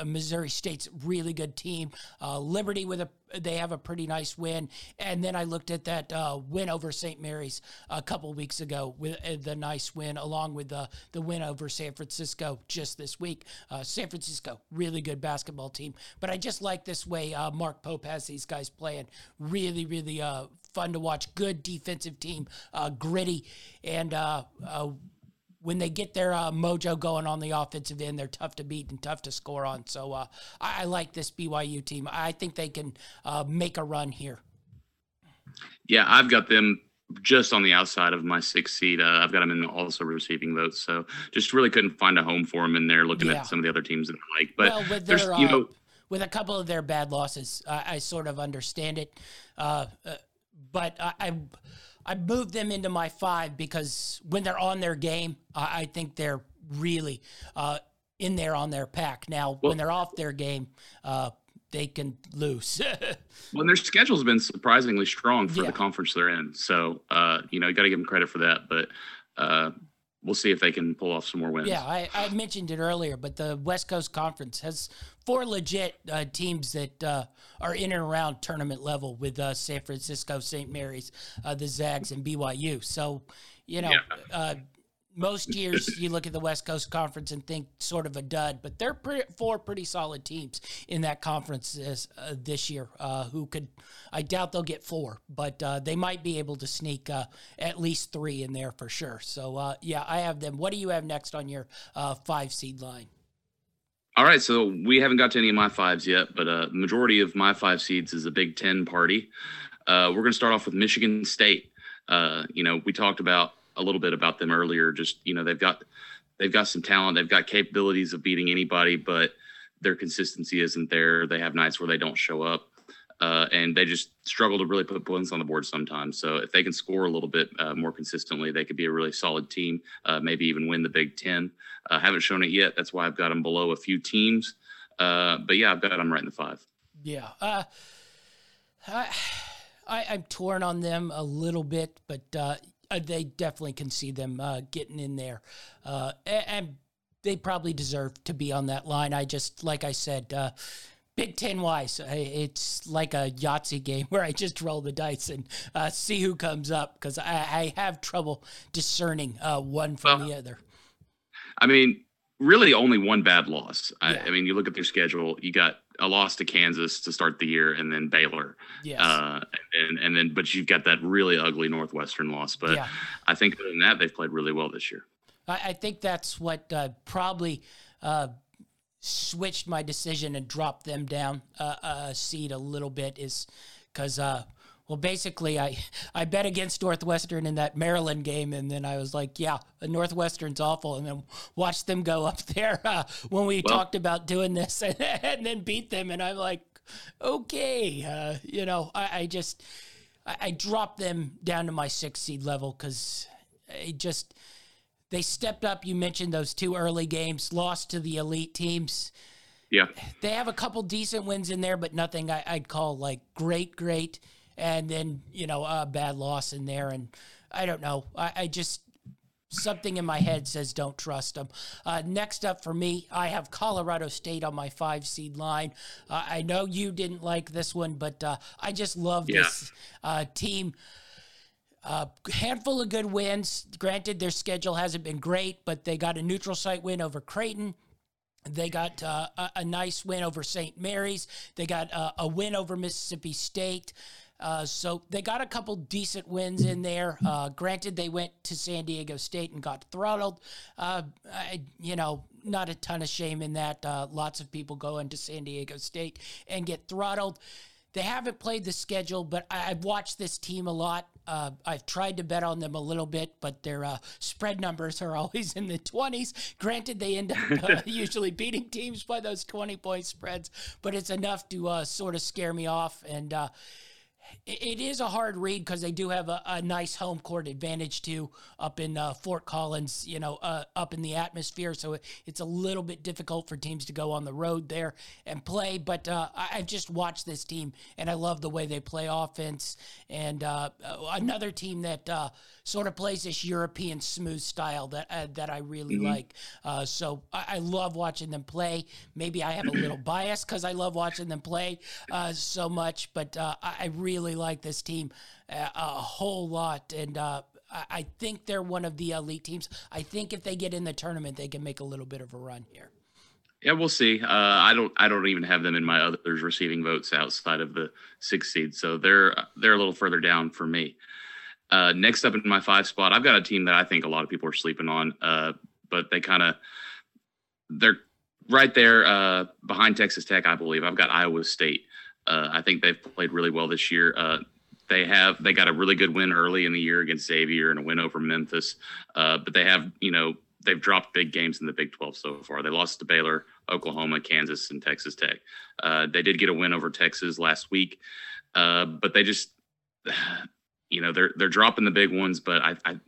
Missouri State's really good team. Uh, Liberty with a they have a pretty nice win, and then I looked at that uh, win over St. Mary's a couple weeks ago with uh, the nice win, along with the the win over San Francisco just this week. Uh, San Francisco really good basketball team, but I just like this way uh, Mark Pope has these guys playing. Really, really uh, fun to watch. Good defensive team, gritty, and when they get their uh, mojo going on the offensive end, they're tough to beat and tough to score on. So uh, I, I, like this BYU team. I think they can uh, make a run here. Yeah, I've got them just on the outside of my sixth seed. Uh, I've got them in also receiving votes. So just really couldn't find a home for them in there. Looking yeah. at some of the other teams that I like, but well, with their, you uh, know. With a couple of their bad losses, I sort of understand it, uh, but I, I I moved them into my five because when they're on their game, I, I think they're really uh, in there on their pack. Now, well, when they're off their game, uh, they can lose. well, their schedule's been surprisingly strong for yeah. the conference they're in. So, uh, you know, you got to give them credit for that. But uh, we'll see if they can pull off some more wins. Yeah, I, I mentioned it earlier, but the West Coast Conference has four legit uh, teams that uh, are in and around tournament level with uh, San Francisco, St. Mary's, uh, the Zags, and BYU. So, you know, yeah. Most years you look at the West Coast Conference and think sort of a dud, but they're pretty, four pretty solid teams in that conference this, uh, this year uh, who could, I doubt they'll get four, but uh, they might be able to sneak uh, at least three in there for sure. So, uh, yeah, I have them. What do you have next on your uh, five seed line? All right, so we haven't got to any of my fives yet, but the majority of my five seeds is a Big Ten party. We're going to start off with Michigan State. You know, we talked about a little bit about them earlier. Just you know, they've got they've got some talent, they've got capabilities of beating anybody, but their consistency isn't there. They have nights where they don't show up uh, and they just struggle to really put points on the board sometimes. So if they can score a little bit uh, more consistently, they could be a really solid team. Uh, maybe even win the Big Ten. Uh, haven't shown it yet. That's why I've got them below a few teams. Uh, but yeah, I've got them right in the five. Yeah. Uh, I, I am torn on them a little bit, but they definitely can see them getting in there, and they probably deserve to be on that line. I just, like I said Big Ten wise, it's like a Yahtzee game where I just roll the dice and uh, see who comes up because I, I, have trouble discerning uh, one from well, the other. I mean, really, only one bad loss. Yeah. I, I, mean, you look at their schedule. You got a loss to Kansas to start the year, and then Baylor. Yes. Uh, and and then, but you've got that really ugly Northwestern loss. But yeah. I think other than that, they've played really well this year. I, I think that's what uh, probably uh, switched my decision and dropped them down uh, a seed a little bit is because uh, well basically I I bet against Northwestern in that Maryland game and then I was like yeah Northwestern's awful and then watched them go up there uh, when we well, talked about doing this and, and, then beat them and I'm like okay uh, you know I, I just I, I dropped them down to my six seed level because I just they stepped up. You mentioned those two early games, lost to the elite teams. Yeah. They have a couple decent wins in there, but nothing I, would call like great, great. And then, you know, a bad loss in there. And I don't know. I, I just, something in my head says don't trust them. Uh, next up for me, I have Colorado State on my five seed line. Uh, I know you didn't like this one, but uh, I just love yeah. this uh, team. A uh, handful of good wins. Granted, their schedule hasn't been great, but they got a neutral site win over Creighton. They got uh, a, a, nice win over St. Mary's. They got uh, a win over Mississippi State. Uh, so they got a couple decent wins in there. Uh, granted, they went to San Diego State and got throttled. Uh, I, you know, not a ton of shame in that. Uh, lots of people go into San Diego State and get throttled. They haven't played the schedule, but I, have watched this team a lot. Uh, I've tried to bet on them a little bit, but their uh, spread numbers are always in the 20s. Granted, they end up uh, usually beating teams by those 20 point spreads, but it's enough to uh, sort of scare me off. And uh, it is a hard read because they do have a, a, nice home court advantage too up in uh, Fort Collins, you know, uh, up in the atmosphere. So it, it's a little bit difficult for teams to go on the road there and play. But uh, I, have just watched this team and I love the way they play offense. And uh, another team that uh, sort of plays this European smooth style that uh, that I really mm-hmm. like. so I, I, love watching them play. Maybe I have a little bias because I love watching them play so much, but I, I really really like this team a, a whole lot, and uh, I think they're one of the elite teams. I think if they get in the tournament, they can make a little bit of a run here. Yeah, we'll see. Uh, I don't. I don't even have them in my others receiving votes outside of the six seed, so they're they're a little further down for me. Uh, next up in my five spot, I've got a team that I think a lot of people are sleeping on, uh, but they kind of they're right there uh, behind Texas Tech, I believe. I've got Iowa State. Uh, I think they've played really well this year. Uh, they have they got a really good win early in the year against Xavier and a win over Memphis, uh, but they have you know they've dropped big games in the Big 12 so far. They lost to Baylor, Oklahoma, Kansas, and Texas Tech. Uh, they did get a win over Texas last week, uh, but they just you know they're they're dropping the big ones. But I, I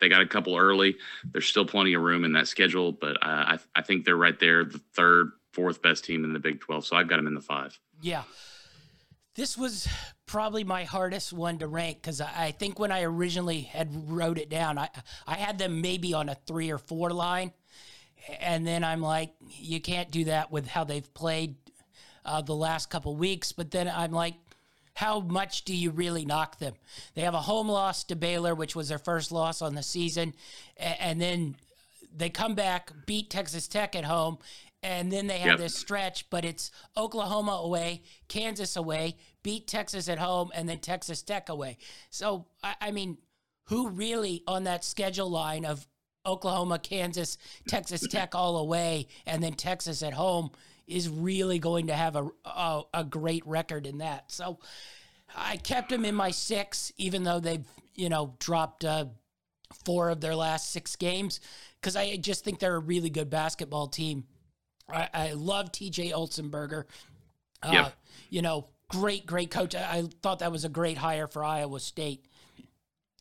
they got a couple early. There's still plenty of room in that schedule, but uh, I I think they're right there, the third, fourth best team in the Big 12. So I've got them in the five. Yeah. This was probably my hardest one to rank because I, think when I originally had wrote it down, I I had them maybe on a three or four line, and then I'm like, you can't do that with how they've played uh, the last couple weeks. But then I'm like, how much do you really knock them? They have a home loss to Baylor, which was their first loss on the season, and then they come back, beat Texas Tech at home, and then they have yep. this stretch, but it's Oklahoma away, Kansas away, beat Texas at home, and then Texas Tech away. So, I, I mean, who really on that schedule line of Oklahoma, Kansas, Texas Tech all away, and then Texas at home is really going to have a, a, a great record in that. So I kept them in my six, even though they've, you know, dropped uh, four of their last six games, because I just think they're a really good basketball team. I, I love TJ Otzelberger. Uh, yeah. You know, great, great coach. I, I, thought that was a great hire for Iowa State.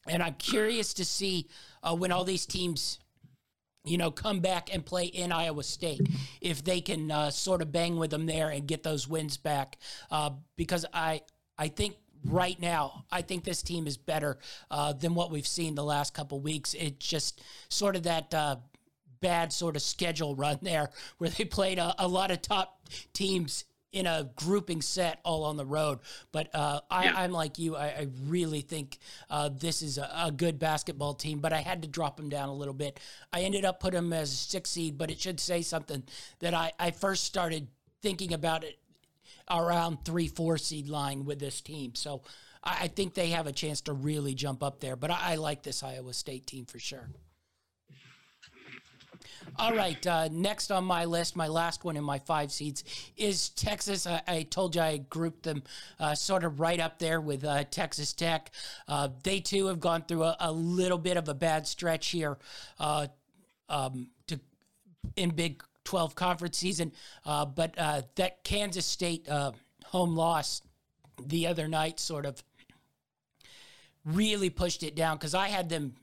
And I'm curious to see uh, when all these teams you know, come back and play in Iowa State if they can uh, sort of bang with them there and get those wins back. Uh, because I, I think right now, I think this team is better uh, than what we've seen the last couple weeks. It's just sort of that uh, bad sort of schedule run there where they played a, a lot of top teams in a grouping set all on the road. But uh, I, am like you. I, I really think uh, this is a, a, good basketball team, but I had to drop them down a little bit. I ended up putting them as a six seed, but it should say something that I, I first started thinking about it around three, four seed line with this team. So I, I think they have a chance to really jump up there. But I, I like this Iowa State team for sure. All right. Uh, next on my list, my last one in my five seeds is Texas. I, I told you I grouped them uh, sort of right up there with uh, Texas Tech. Uh, they too have gone through a, a, little bit of a bad stretch here uh, um, to in Big 12 conference season, uh, but that Kansas State home loss the other night sort of really pushed it down because I had them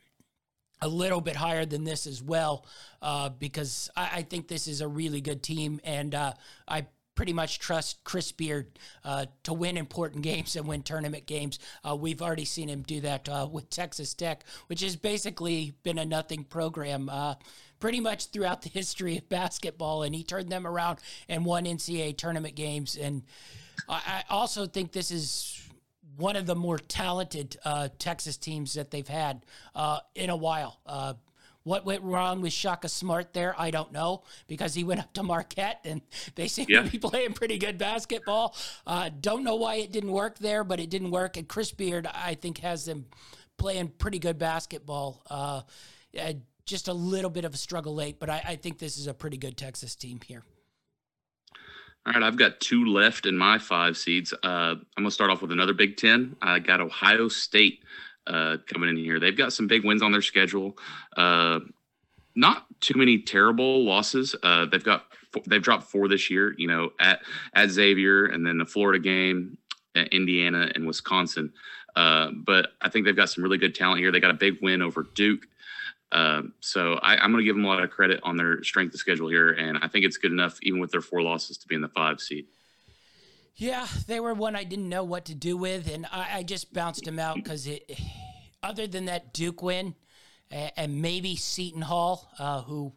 a little bit higher than this as well uh, because I, I, think this is a really good team and uh, I pretty much trust Chris Beard uh, to win important games and win tournament games. Uh, we've already seen him do that uh, with Texas Tech, which has basically been a nothing program uh, pretty much throughout the history of basketball, and he turned them around and won NCAA tournament games. And I, I also think this is one of the more talented uh, Texas teams that they've had uh, in a while. Uh, what went wrong with Shaka Smart there? I don't know because he went up to Marquette and they seem yeah. to be playing pretty good basketball. Uh, don't know why it didn't work there, but it didn't work. And Chris Beard, I think, has them playing pretty good basketball. Uh, just a little bit of a struggle late, but I, I think this is a pretty good Texas team here. All right, I've got two left in my five seeds. Uh, I'm going to start off with another Big Ten. I got Ohio State uh, coming in here. They've got some big wins on their schedule. Uh, not too many terrible losses. Uh, they've got they've dropped four this year. You know, at at Xavier, and then the Florida game, Indiana, and Wisconsin. Uh, but I think they've got some really good talent here. They got a big win over Duke. Um, so I, am going to give them a lot of credit on their strength of schedule here, and I think it's good enough, even with their four losses, to be in the five seed. Yeah, they were one I didn't know what to do with, and I, I just bounced them out because it. Other than that Duke win, and maybe Seton Hall, uh, who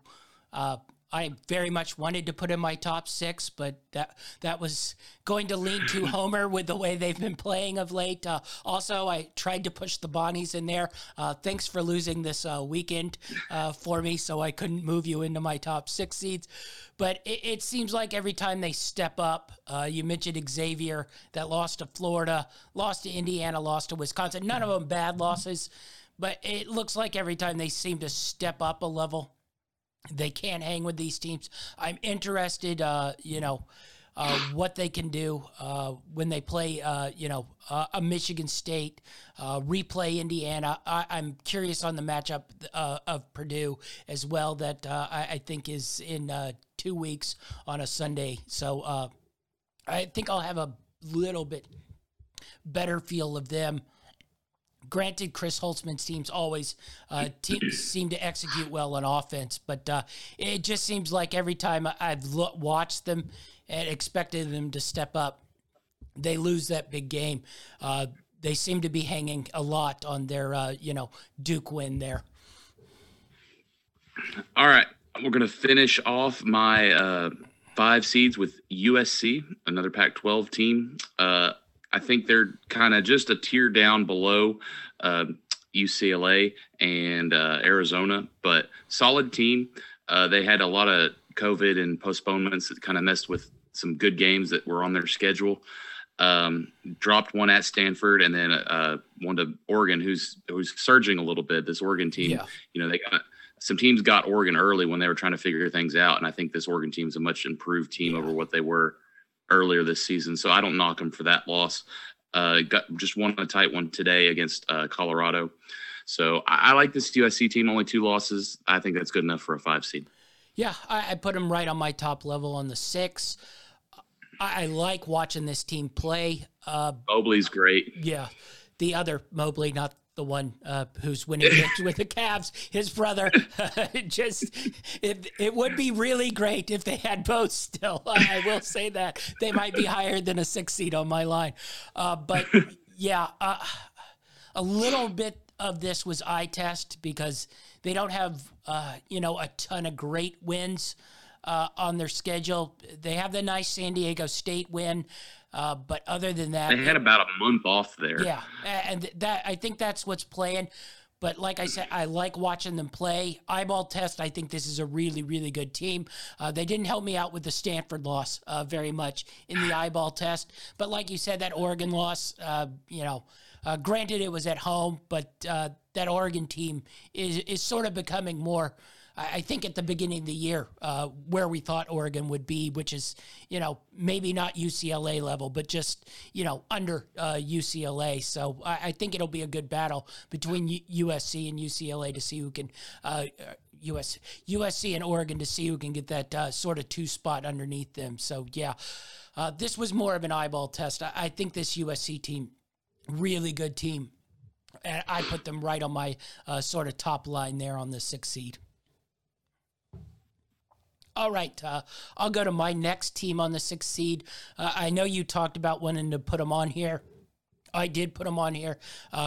uh, I very much wanted to put in my top six, but that that was going to lean to homer with the way they've been playing of late. Uh, also, I tried to push the Bonnies in there. Uh, thanks for losing this uh, weekend uh, for me, so I couldn't move you into my top six seeds. But it, it seems like every time they step up, uh, you mentioned Xavier that lost to Florida, lost to Indiana, lost to Wisconsin. None of them bad losses, but it looks like every time they seem to step up a level they can't hang with these teams. I'm interested, uh, you know, uh, what they can do uh, when they play, uh, you know, uh, a Michigan State, uh, replay Indiana. I, am curious on the matchup of Purdue as well, that I, I, think is in two weeks on a Sunday. So I think I'll have a little bit better feel of them Granted, Chris Holtmann's teams always uh, te- seem to execute well on offense, but uh, it just seems like every time I've lo- watched them and expected them to step up, they lose that big game. Uh, they seem to be hanging a lot on their, uh, you know, Duke win there. All right, we're going to finish off my uh, five seeds with USC, another Pac-12 team. I think they're kind of just a tier down below uh, UCLA and uh, Arizona, but solid team. Uh, they had a lot of COVID and postponements that kind of messed with some good games that were on their schedule. Um, dropped one at Stanford and then uh, one to Oregon, who's who's surging a little bit. This Oregon team, yeah. you know, they got some teams got Oregon early when they were trying to figure things out, and I think this Oregon team is a much improved team yeah. over what they were earlier this season. So I don't knock them for that loss. Uh, got just won a tight one today against uh, Colorado. So I, I, like this USC team. Only two losses. I think that's good enough for a five seed. Yeah, I, I put them right on my top level on the six. I, I like watching this team play. Uh, Mobley's great. Yeah, the other Mobley, not the one uh, who's winning with the Cavs, his brother. just it, it would be really great if they had both still. I will say that they might be higher than a six seed on my line. Uh, but yeah, uh, a little bit of this was eye test because they don't have uh, you know a ton of great wins uh, on their schedule. They have the nice San Diego State win. Uh, but other than that, they had about a month off there. Yeah, and that I think that's what's playing. But like I said, I like watching them play. Eyeball test, I think this is a really, really good team. Uh, they didn't help me out with the Stanford loss uh, very much in the eyeball test. But like you said, that Oregon loss, uh, you know, uh, granted it was at home, but uh, that Oregon team is is sort of becoming more I think at the beginning of the year, uh, where we thought Oregon would be, which is, you know, maybe not UCLA level, but just, you know, under uh, UCLA. So I, I, think it'll be a good battle between U- USC and UCLA to see who can, uh, US, USC and Oregon to see who can get that uh, sort of two spot underneath them. So, yeah, uh, this was more of an eyeball test. I, I think this USC team, really good team. And I put them right on my uh, sort of top line there on the sixth seed. All right, uh, I'll go to my next team on the seed. Uh, I know you talked about wanting to put them on here. I did put them on here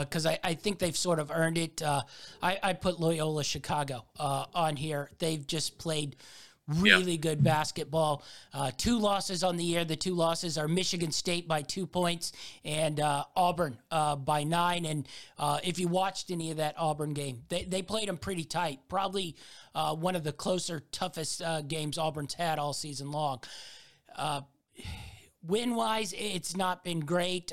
because uh, I, I think they've sort of earned it. Uh, I, I put Loyola Chicago uh, on here. They've just played really yeah. good basketball. Uh, two losses on the year. The two losses are Michigan State by two points and uh, Auburn uh, by nine. And uh, if you watched any of that Auburn game, they, they played them pretty tight. Probably uh, one of the closer, toughest uh, games Auburn's had all season long. win wise, it's not been great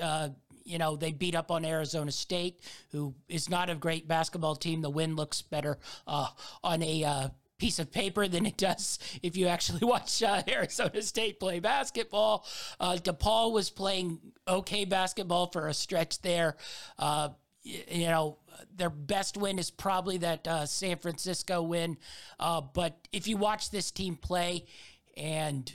you know, they beat up on Arizona State, who is not a great basketball team. The win looks better uh, on a uh, piece of paper than it does if you actually watch uh, Arizona State play basketball. Uh, DePaul was playing okay basketball for a stretch there. Uh, you know, their best win is probably that uh, San Francisco win. Uh, but if you watch this team play and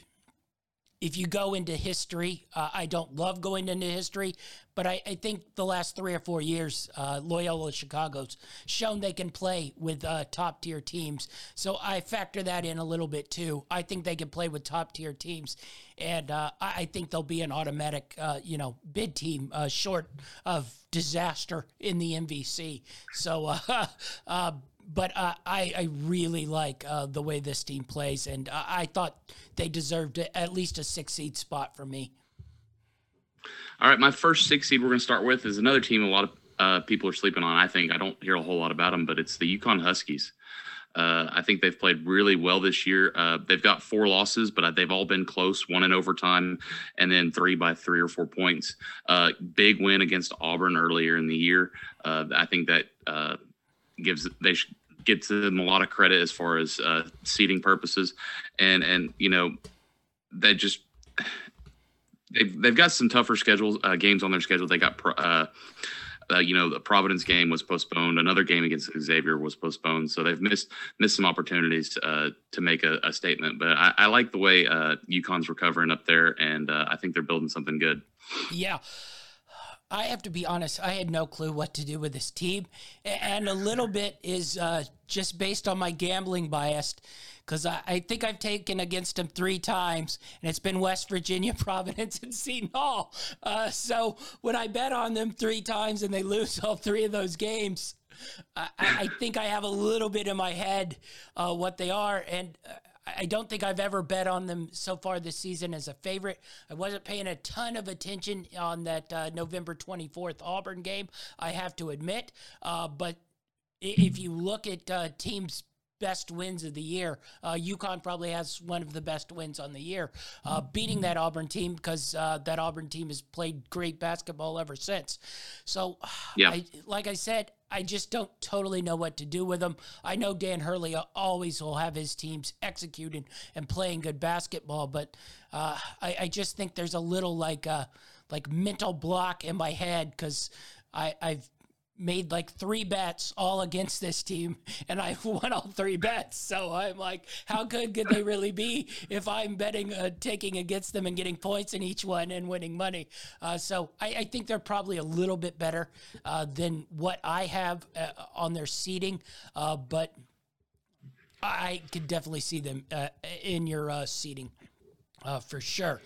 if you go into history, uh, I don't love going into history, but I, I think the last three or four years, uh, Loyola Chicago's shown they can play with uh, top tier teams. So I factor that in a little bit too. I think they can play with top tier teams, and uh, I, I, think they'll be an automatic, uh, you know, bid team uh, short of disaster in the MVC. So but uh, I, I really like uh, the way this team plays, and uh, I thought they deserved at least a six seed spot for me. All right, my first six seed we're going to start with is another team a lot of uh, people are sleeping on. I think I don't hear a whole lot about them, but it's the UConn Huskies. Uh, I think they've played really well this year. Uh, they've got four losses, but they've all been close, one in overtime, and then three by three or four points. big win against Auburn earlier in the year. I think that gives they gets them a lot of credit as far as uh, seating purposes, and and you know they just they've they've got some tougher schedules uh, games on their schedule. They got. Uh, uh, you know, the Providence game was postponed. Another game against Xavier was postponed. So they've missed missed some opportunities uh, to make a, a, statement. But I, I like the way uh, UConn's recovering up there, and uh, I think they're building something good. Yeah. I have to be honest, I had no clue what to do with this team. And a little bit is uh, just based on my gambling bias, because I, I, think I've taken against them three times, and it's been West Virginia, Providence, and Seton Hall. Uh, so when I bet on them three times and they lose all three of those games, I, I think I have a little bit in my head uh, what they are. And uh, I don't think I've ever bet on them so far this season as a favorite. I wasn't paying a ton of attention on that uh, November 24th Auburn game, I have to admit. Uh, but if you look at uh, teams best wins of the year. Uh, UConn probably has one of the best wins on the year, uh, beating that Auburn team because uh, that Auburn team has played great basketball ever since. So, Yeah. I, like I said, I just don't totally know what to do with them. I know Dan Hurley always will have his teams executing and playing good basketball, but uh, I, I just think there's a little like uh, like mental block in my head because I I've made like three bets all against this team and I won all three bets. So I'm like, how good could they really be if I'm betting, uh, taking against them and getting points in each one and winning money? Uh, so I, I think they're probably a little bit better uh, than what I have uh, on their seating. Uh, but I could definitely see them uh, in your seating for sure.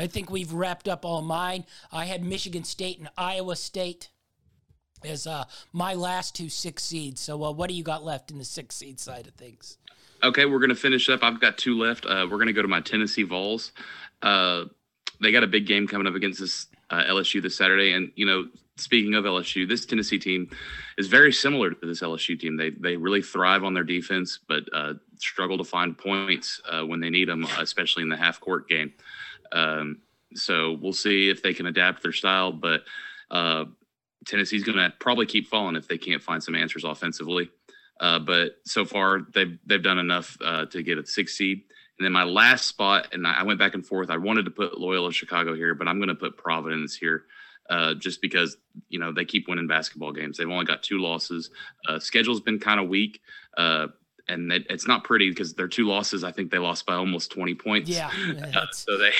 I think we've wrapped up all mine. I had Michigan State and Iowa State as uh, my last two six seeds. So, uh, what do you got left in the six seed side of things? Okay, we're going to finish up. I've got two left. Uh, we're going to go to my Tennessee Vols. Uh, they got a big game coming up against this uh, LSU this Saturday, and you know, speaking of LSU, this Tennessee team is very similar to this LSU team. They they really thrive on their defense, but uh, struggle to find points uh, when they need them, especially in the half court game. Um, so we'll see if they can adapt their style, but uh, Tennessee's going to probably keep falling if they can't find some answers offensively. Uh, but so far they've they've done enough uh, to get a six seed. And then my last spot, and I went back and forth. I wanted to put Loyola Chicago here, but I'm going to put Providence here, uh, just because you know they keep winning basketball games. They've only got two losses. Uh, schedule's been kind of weak, uh, and it, it's not pretty because their two losses. I think they lost by almost 20 points. Yeah, that's, so they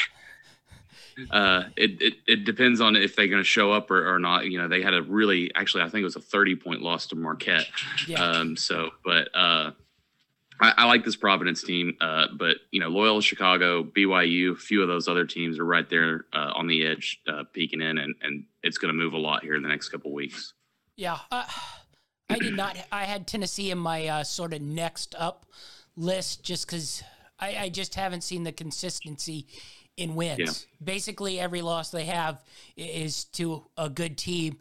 uh, it, it, it depends on if they're going to show up or, or not. You know, they had a really, actually, I think it was a 30 point loss to Marquette. Yeah. Um, so, but uh, I, I like this Providence team. Uh, but, you know, Loyola Chicago, BYU, a few of those other teams are right there uh, on the edge, uh, peeking in, and, and it's going to move a lot here in the next couple weeks. yeah. Uh, I did not. I had Tennessee in my uh, sort of next up list just because I, I just haven't seen the consistency in wins. Yeah. Basically, every loss they have is to a good team,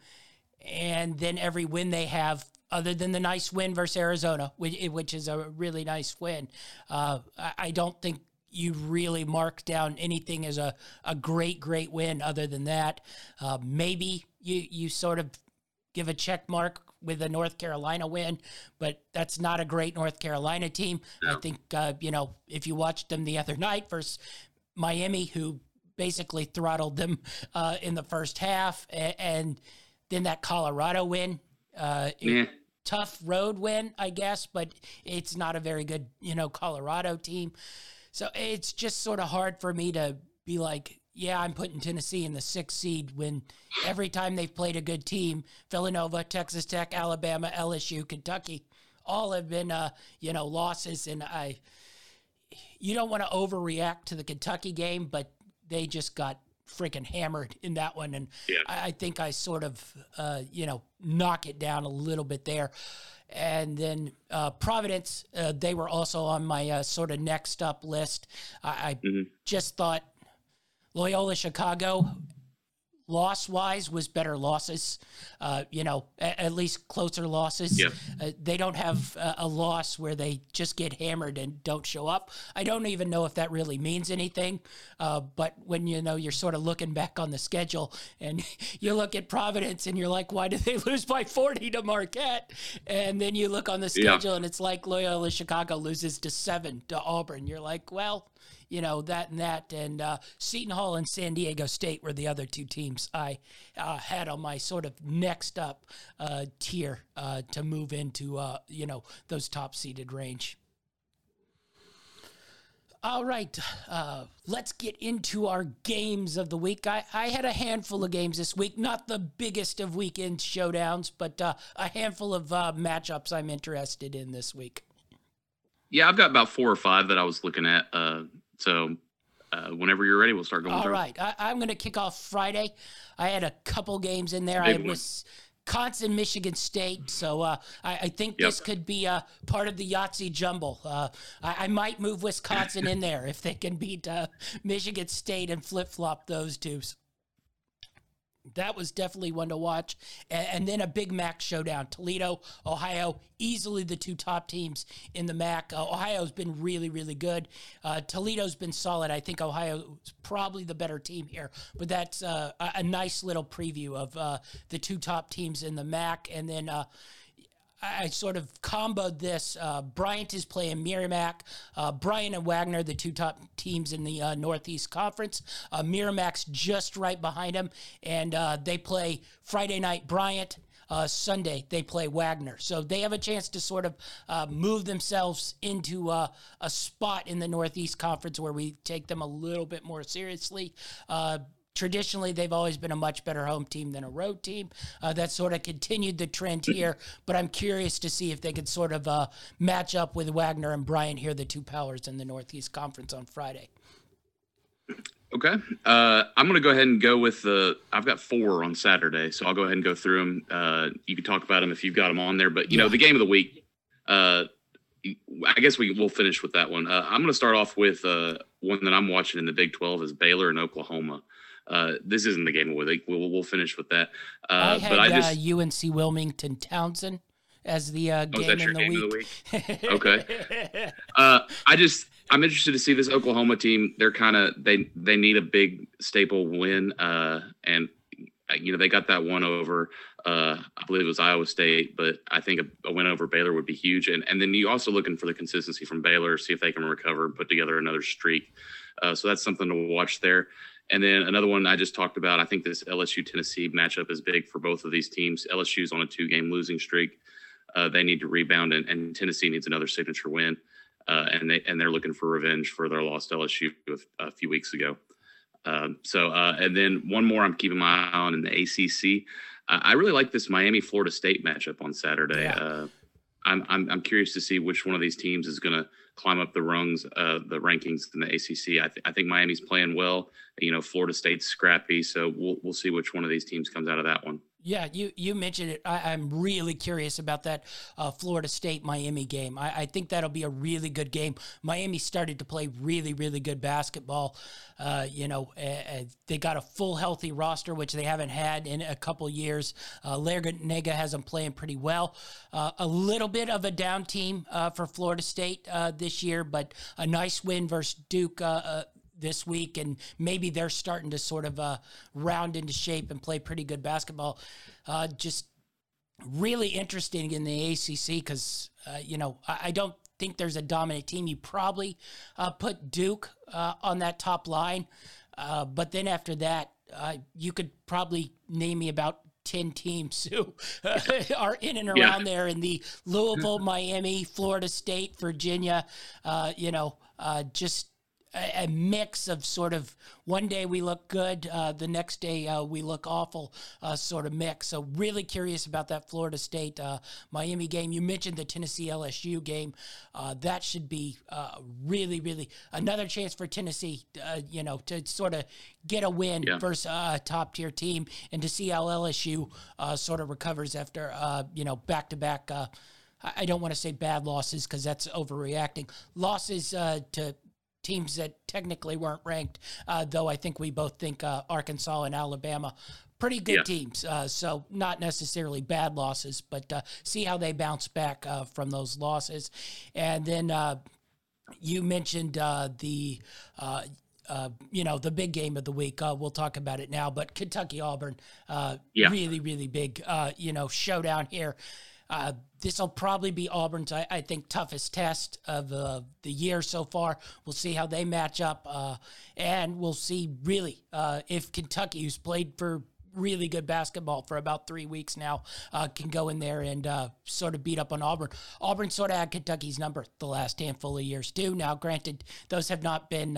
and then every win they have, other than the nice win versus Arizona, which, which is a really nice win, uh, I, don't think you really mark down anything as a, a great, great win other than that. Uh, maybe you, you sort of give a check mark with a North Carolina win, but that's not a great North Carolina team. I think, uh, you know, if you watched them the other night versus Miami, who basically throttled them uh, in the first half, and, and then that Colorado win. Uh, it- Yeah. tough road win, I guess, but it's not a very good, you know, Colorado team. So it's just sort of hard for me to be like, yeah, I'm putting Tennessee in the sixth seed when every time they've played a good team, Villanova, Texas Tech, Alabama, LSU, Kentucky, all have been, uh, you know, losses. And I, you don't want to overreact to the Kentucky game, but they just got freaking hammered in that one. And Yeah. I, I think I sort of, uh, you know, knock it down a little bit there. And then uh, Providence, uh, they were also on my uh, sort of next up list. I, I Mhm. just thought Loyola Chicago, loss wise, was better losses. Uh, you know, at, at least closer losses. Yeah. Uh, they don't have a, a loss where they just get hammered and don't show up. I don't even know if that really means anything. Uh, but when you know you're sort of looking back on the schedule and you look at Providence and you're like, why did they lose by 40 to Marquette? And then you look on the Yeah. schedule and it's like Loyola Chicago loses to seven to Auburn. You're like, well, you know that and that and uh, Seton Hall and San Diego State were the other two teams I uh, had on my sort of next up uh, tier uh, to move into uh, you know those top seeded range. All right, uh, let's get into our games of the week. I, I had a handful of games this week, not the biggest of weekend showdowns, but uh, a handful of uh, matchups I'm interested in this week. Yeah, I've got about four or five that I was looking at. Uh, so uh, whenever you're ready, we'll start going All through. right, I, I'm going to kick off Friday. I had a couple games in there. I Big had one. Wisconsin, Michigan State. So uh, I, I think Yep. this could be uh, part of the Yahtzee jumble. Uh, I, I might move Wisconsin in there if they can beat uh, Michigan State and flip flop those two. That was definitely one to watch. And, and, then a big MAC showdown. Toledo, Ohio, easily the two top teams in the MAC. Uh, Ohio's been really, really good. Uh, Toledo's been solid. I think Ohio's probably the better team here. But that's uh, a, a, nice little preview of uh, the two top teams in the MAC. And then uh, I sort of comboed this. Uh, Bryant is playing Merrimack. Uh, Bryant and Wagner, the two top teams in the uh, Northeast Conference. Uh, just right behind them, and uh, they play Friday night Bryant. Uh, Sunday they play Wagner, so they have a chance to sort of move themselves into a spot in the Northeast Conference where we take them a little bit more seriously traditionally they've always been a much better home team than a road team. Uh, that sort of continued the trend here, but I'm curious to see if they could sort of uh, match up with Wagner and Bryant here, the two powers in the Northeast Conference on Friday. Okay, uh, I'm going to go ahead and go with the. I've got four on Saturday, so I'll go ahead and go through them. Uh, you can talk about them if you've got them on there, but you yeah. know the game of the week. Uh, I guess we will finish with that one. Uh, I'm going to start off with one that I'm watching in the Big 12 is Baylor and Oklahoma. Uh, this isn't the game of the week. We'll, we'll finish with that. Uh, I had but I just, uh, UNC Wilmington Towson as the uh, oh, game, in the, game week. of the week. okay. Uh, I just I'm interested to see this Oklahoma team. They're kind of they they need a big staple win, uh, and uh, you know they got that one over. Uh, I believe it was Iowa State, but I think a, a, win over Baylor would be huge. And and then you also looking for the consistency from Baylor, see if they can recover and put together another streak. Uh, so that's something to watch there. And then another one I just talked about. I think this LSU Tennessee matchup is big for both of these teams. LSU's on a two game losing streak. Uh, they need to rebound, and, and, Tennessee needs another signature win. Uh, and they and they're looking for revenge for their lost LSU a, few weeks ago. Um, so uh, and then one more I'm keeping my eye on in the ACC. I really like this Miami Florida State matchup on Saturday. Yeah. Uh, I'm, I'm I'm curious to see which one of these teams is going to climb up the rungs, uh, the rankings in the ACC. I, th- I think Miami's playing well. You know, Florida State's scrappy, so we'll we'll see which one of these teams comes out of that one. Yeah, you, you mentioned it. I, am really curious about that uh, Florida State Miami game. I, I, think that'll be a really good game. Miami started to play really, really good basketball. Uh, you know, uh, they got a full healthy roster, which they haven't had in a couple years. Uh, Larrañaga has them playing pretty well. Uh, a little bit of a down team uh, for Florida State uh, this year, but a nice win versus Duke this week, and maybe they're starting to sort of uh, round into shape and play pretty good basketball. Uh, just really interesting in the ACC because uh, you know I, I, don't think there's a dominant team. You probably uh, put Duke uh, on that top line, uh, but then after that, you could probably name me about 10 teams who are in and around yeah. there in the Louisville, Miami, Florida State, Virginia, uh, you know, uh, just a, a, mix of sort of one day we look good, uh, the next day uh, we look awful, uh, sort of mix. So really curious about that Florida State uh, Miami game. You mentioned the Tennessee LSU game. Uh, that should be uh, really, really another chance for Tennessee. you know, to sort of get a win yeah. versus a top tier team, and to see how LSU sort of recovers after you know back to back. I don't want to say bad losses because that's overreacting. Losses uh, to teams that technically weren't ranked, uh, though I think we both think uh, Arkansas and Alabama pretty good yeah. teams. Uh, so not necessarily bad losses, but uh, see how they bounce back uh, from those losses. And then uh, you mentioned uh, the. Uh, you know the big game of the week. we'll talk about it now, but Kentucky Auburn, yeah. really, really big. you know showdown here. Uh, this will probably be Auburn's, I, I, think, toughest test of uh, the year so far. We'll see how they match up, uh, and we'll see really uh, if Kentucky, who's played for really good basketball for about three weeks now, uh, can go in there and uh, sort of beat up on Auburn. Auburn sort of had Kentucky's number the last handful of years too. Now, granted, those have not been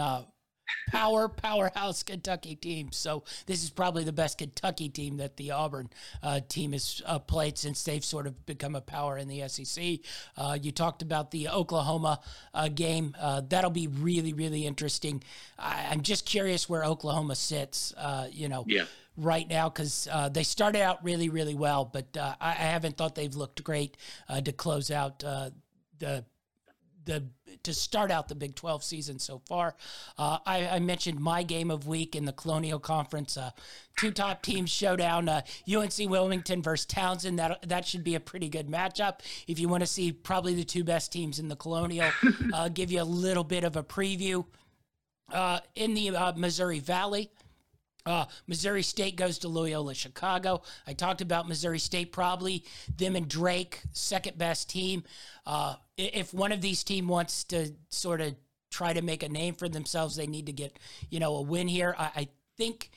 power powerhouse Kentucky team. So this is probably the best Kentucky team that the Auburn uh, team has uh, played since they've sort of become a power in the SEC. Uh, you talked about the Oklahoma uh, game. Uh, that'll be really really interesting. I, am just curious where Oklahoma sits. Uh, you know. Yeah right now because uh, they started out really, really well, but uh, I, I, haven't thought they've looked great uh, to close out the the to start out the Big 12 season so far. Uh, I, I, mentioned my game of week in the Colonial Conference. Uh, two top teams showdown: uh, UNC Wilmington versus Towson. That that should be a pretty good matchup. If you want to see probably the two best teams in the Colonial, uh, give you a little bit of a preview. Uh, in the uh, Missouri Valley, uh, Missouri State goes to Loyola Chicago. I talked about Missouri State, probably them and Drake, second best team. Uh, if one of these team wants to sort of try to make a name for themselves, they need to get you know a win here. I, I think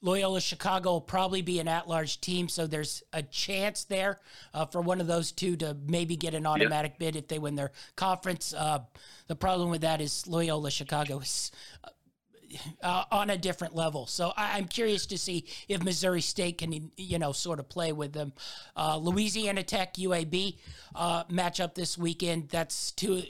Loyola Chicago will probably be an at-large team, so there's a chance there uh, for one of those two to maybe get an automatic yep. bid if they win their conference. Uh, the problem with that is Loyola Chicago is uh, on a different level. So I, am curious to see if Missouri State can, you know, sort of play with them. Uh, Louisiana Tech UAB uh, matchup this weekend. That's two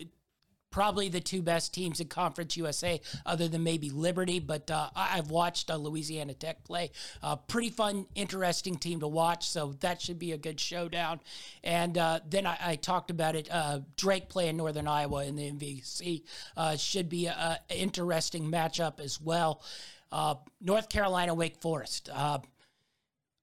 probably the two best teams in Conference USA, other than maybe Liberty. But uh, I've watched uh, Louisiana Tech play. Uh, pretty fun, interesting team to watch. So that should be a good showdown. And uh, then I, I, talked about it. Uh, Drake playing Northern Iowa in the MVC uh, should be an interesting matchup as well. North Carolina, Wake Forest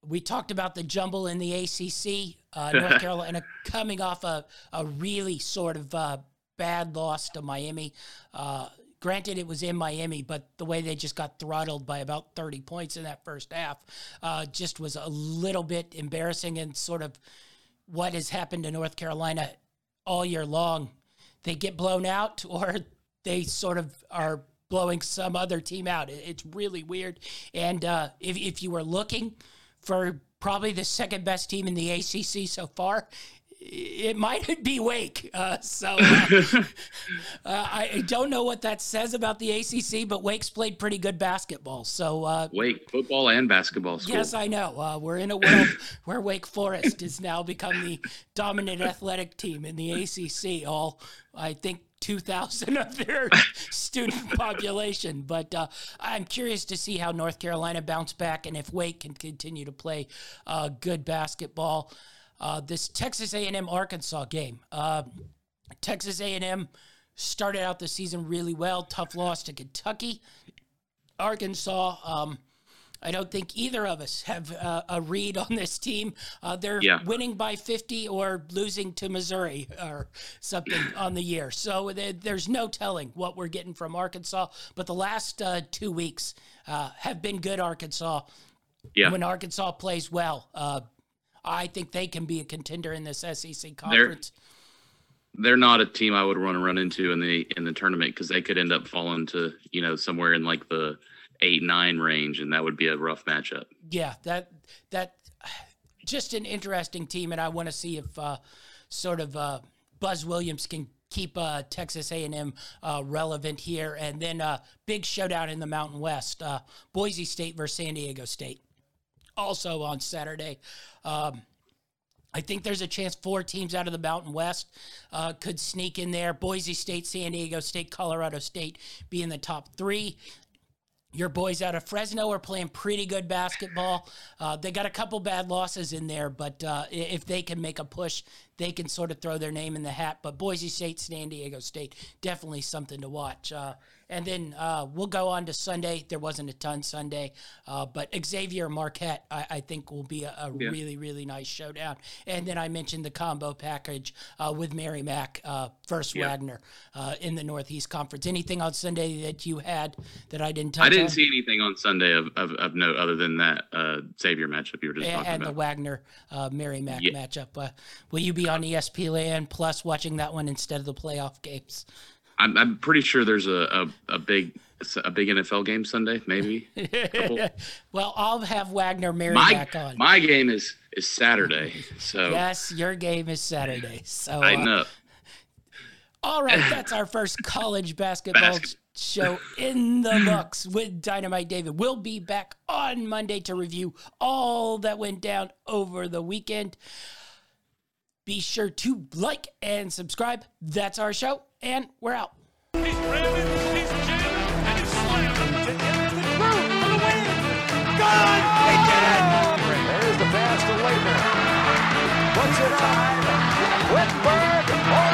we talked about the jumble in the ACC. Uh, North Carolina coming off a, a really sort of uh, bad loss to Miami. Uh, granted, it was in Miami, but the way they just got throttled by about 30 points in that first half uh, just was a little bit embarrassing and sort of what has happened to North Carolina all year long. They get blown out or they sort of are blowing some other team out. It's really weird. And uh, if, if you were looking for probably the second best team in the ACC so far, it might be Wake. Uh, so uh, uh, I don't know what that says about the ACC, but Wake's played pretty good basketball. So uh, Wake football and basketball. School. Yes, I know. Uh, we're in a world where Wake Forest has now become the dominant athletic team in the ACC. All I think 2,000 of their student population. But uh, I'm curious to see how North Carolina bounce back and if Wake can continue to play uh, good basketball. Uh, this Texas A&M Arkansas game. Uh, Texas A&M started out the season really well. Tough loss to Kentucky. Arkansas. Um, I don't think either of us have uh, a read on this team. Uh, they're yeah. winning by 50 or losing to Missouri or something on the year. So there's no telling what we're getting from Arkansas. But the last uh, two weeks uh, have been good, Arkansas. Yeah. When Arkansas plays well, uh, I think they can be a contender in this SEC conference. They're, they're not a team I would want to run into in the in the tournament because they could end up falling to you know somewhere in like the eight nine range, and that would be a rough matchup. Yeah, that that just an interesting team, and I want to see if uh, sort of uh, Buzz Williams can keep uh, Texas A&M uh, relevant here. And then uh, big showdown in the Mountain West: uh, Boise State versus San Diego State also on Saturday. Um, I think there's a chance four teams out of the Mountain West uh, could sneak in there. Boise State, San Diego State, Colorado State be in the top three. Your boys out of Fresno are playing pretty good basketball. Uh, they got a couple bad losses in there, but uh, if they can make a push, they can sort of throw their name in the hat. But Boise State, San Diego State, definitely something to watch. Uh, and then uh, we'll go on to Sunday. There wasn't a ton Sunday, uh, but Xavier Marquette, I, I, think, will be a, a yeah. really, really nice showdown. And then I mentioned the combo package uh, with Merrimack, uh, first yeah. Wagner uh, in the Northeast Conference. Anything on Sunday that you had that I didn't touch I didn't on? see anything on Sunday of, of, of note other than that uh, Xavier matchup you were just and, talking and about. And the Wagner Merrimack yeah. matchup. will you be on ESPN Plus watching that one instead of the playoff games? I'm, I'm pretty sure there's a, a, a big a big NFL game Sunday, maybe. well, I'll have Wagner Mary my, back on. My game is is Saturday, so yes, your game is Saturday. So I uh, know. Uh, all right, that's our first college basketball show in the books with Dynamite David. We'll be back on Monday to review all that went down over the weekend. Be sure to like and subscribe. That's our show, and we're out. He's Brandon, he's Jim, and he's slammed to get the through for the win. Good! He did it! There's the pass to Laettner. Puts it on. Whitberg oh,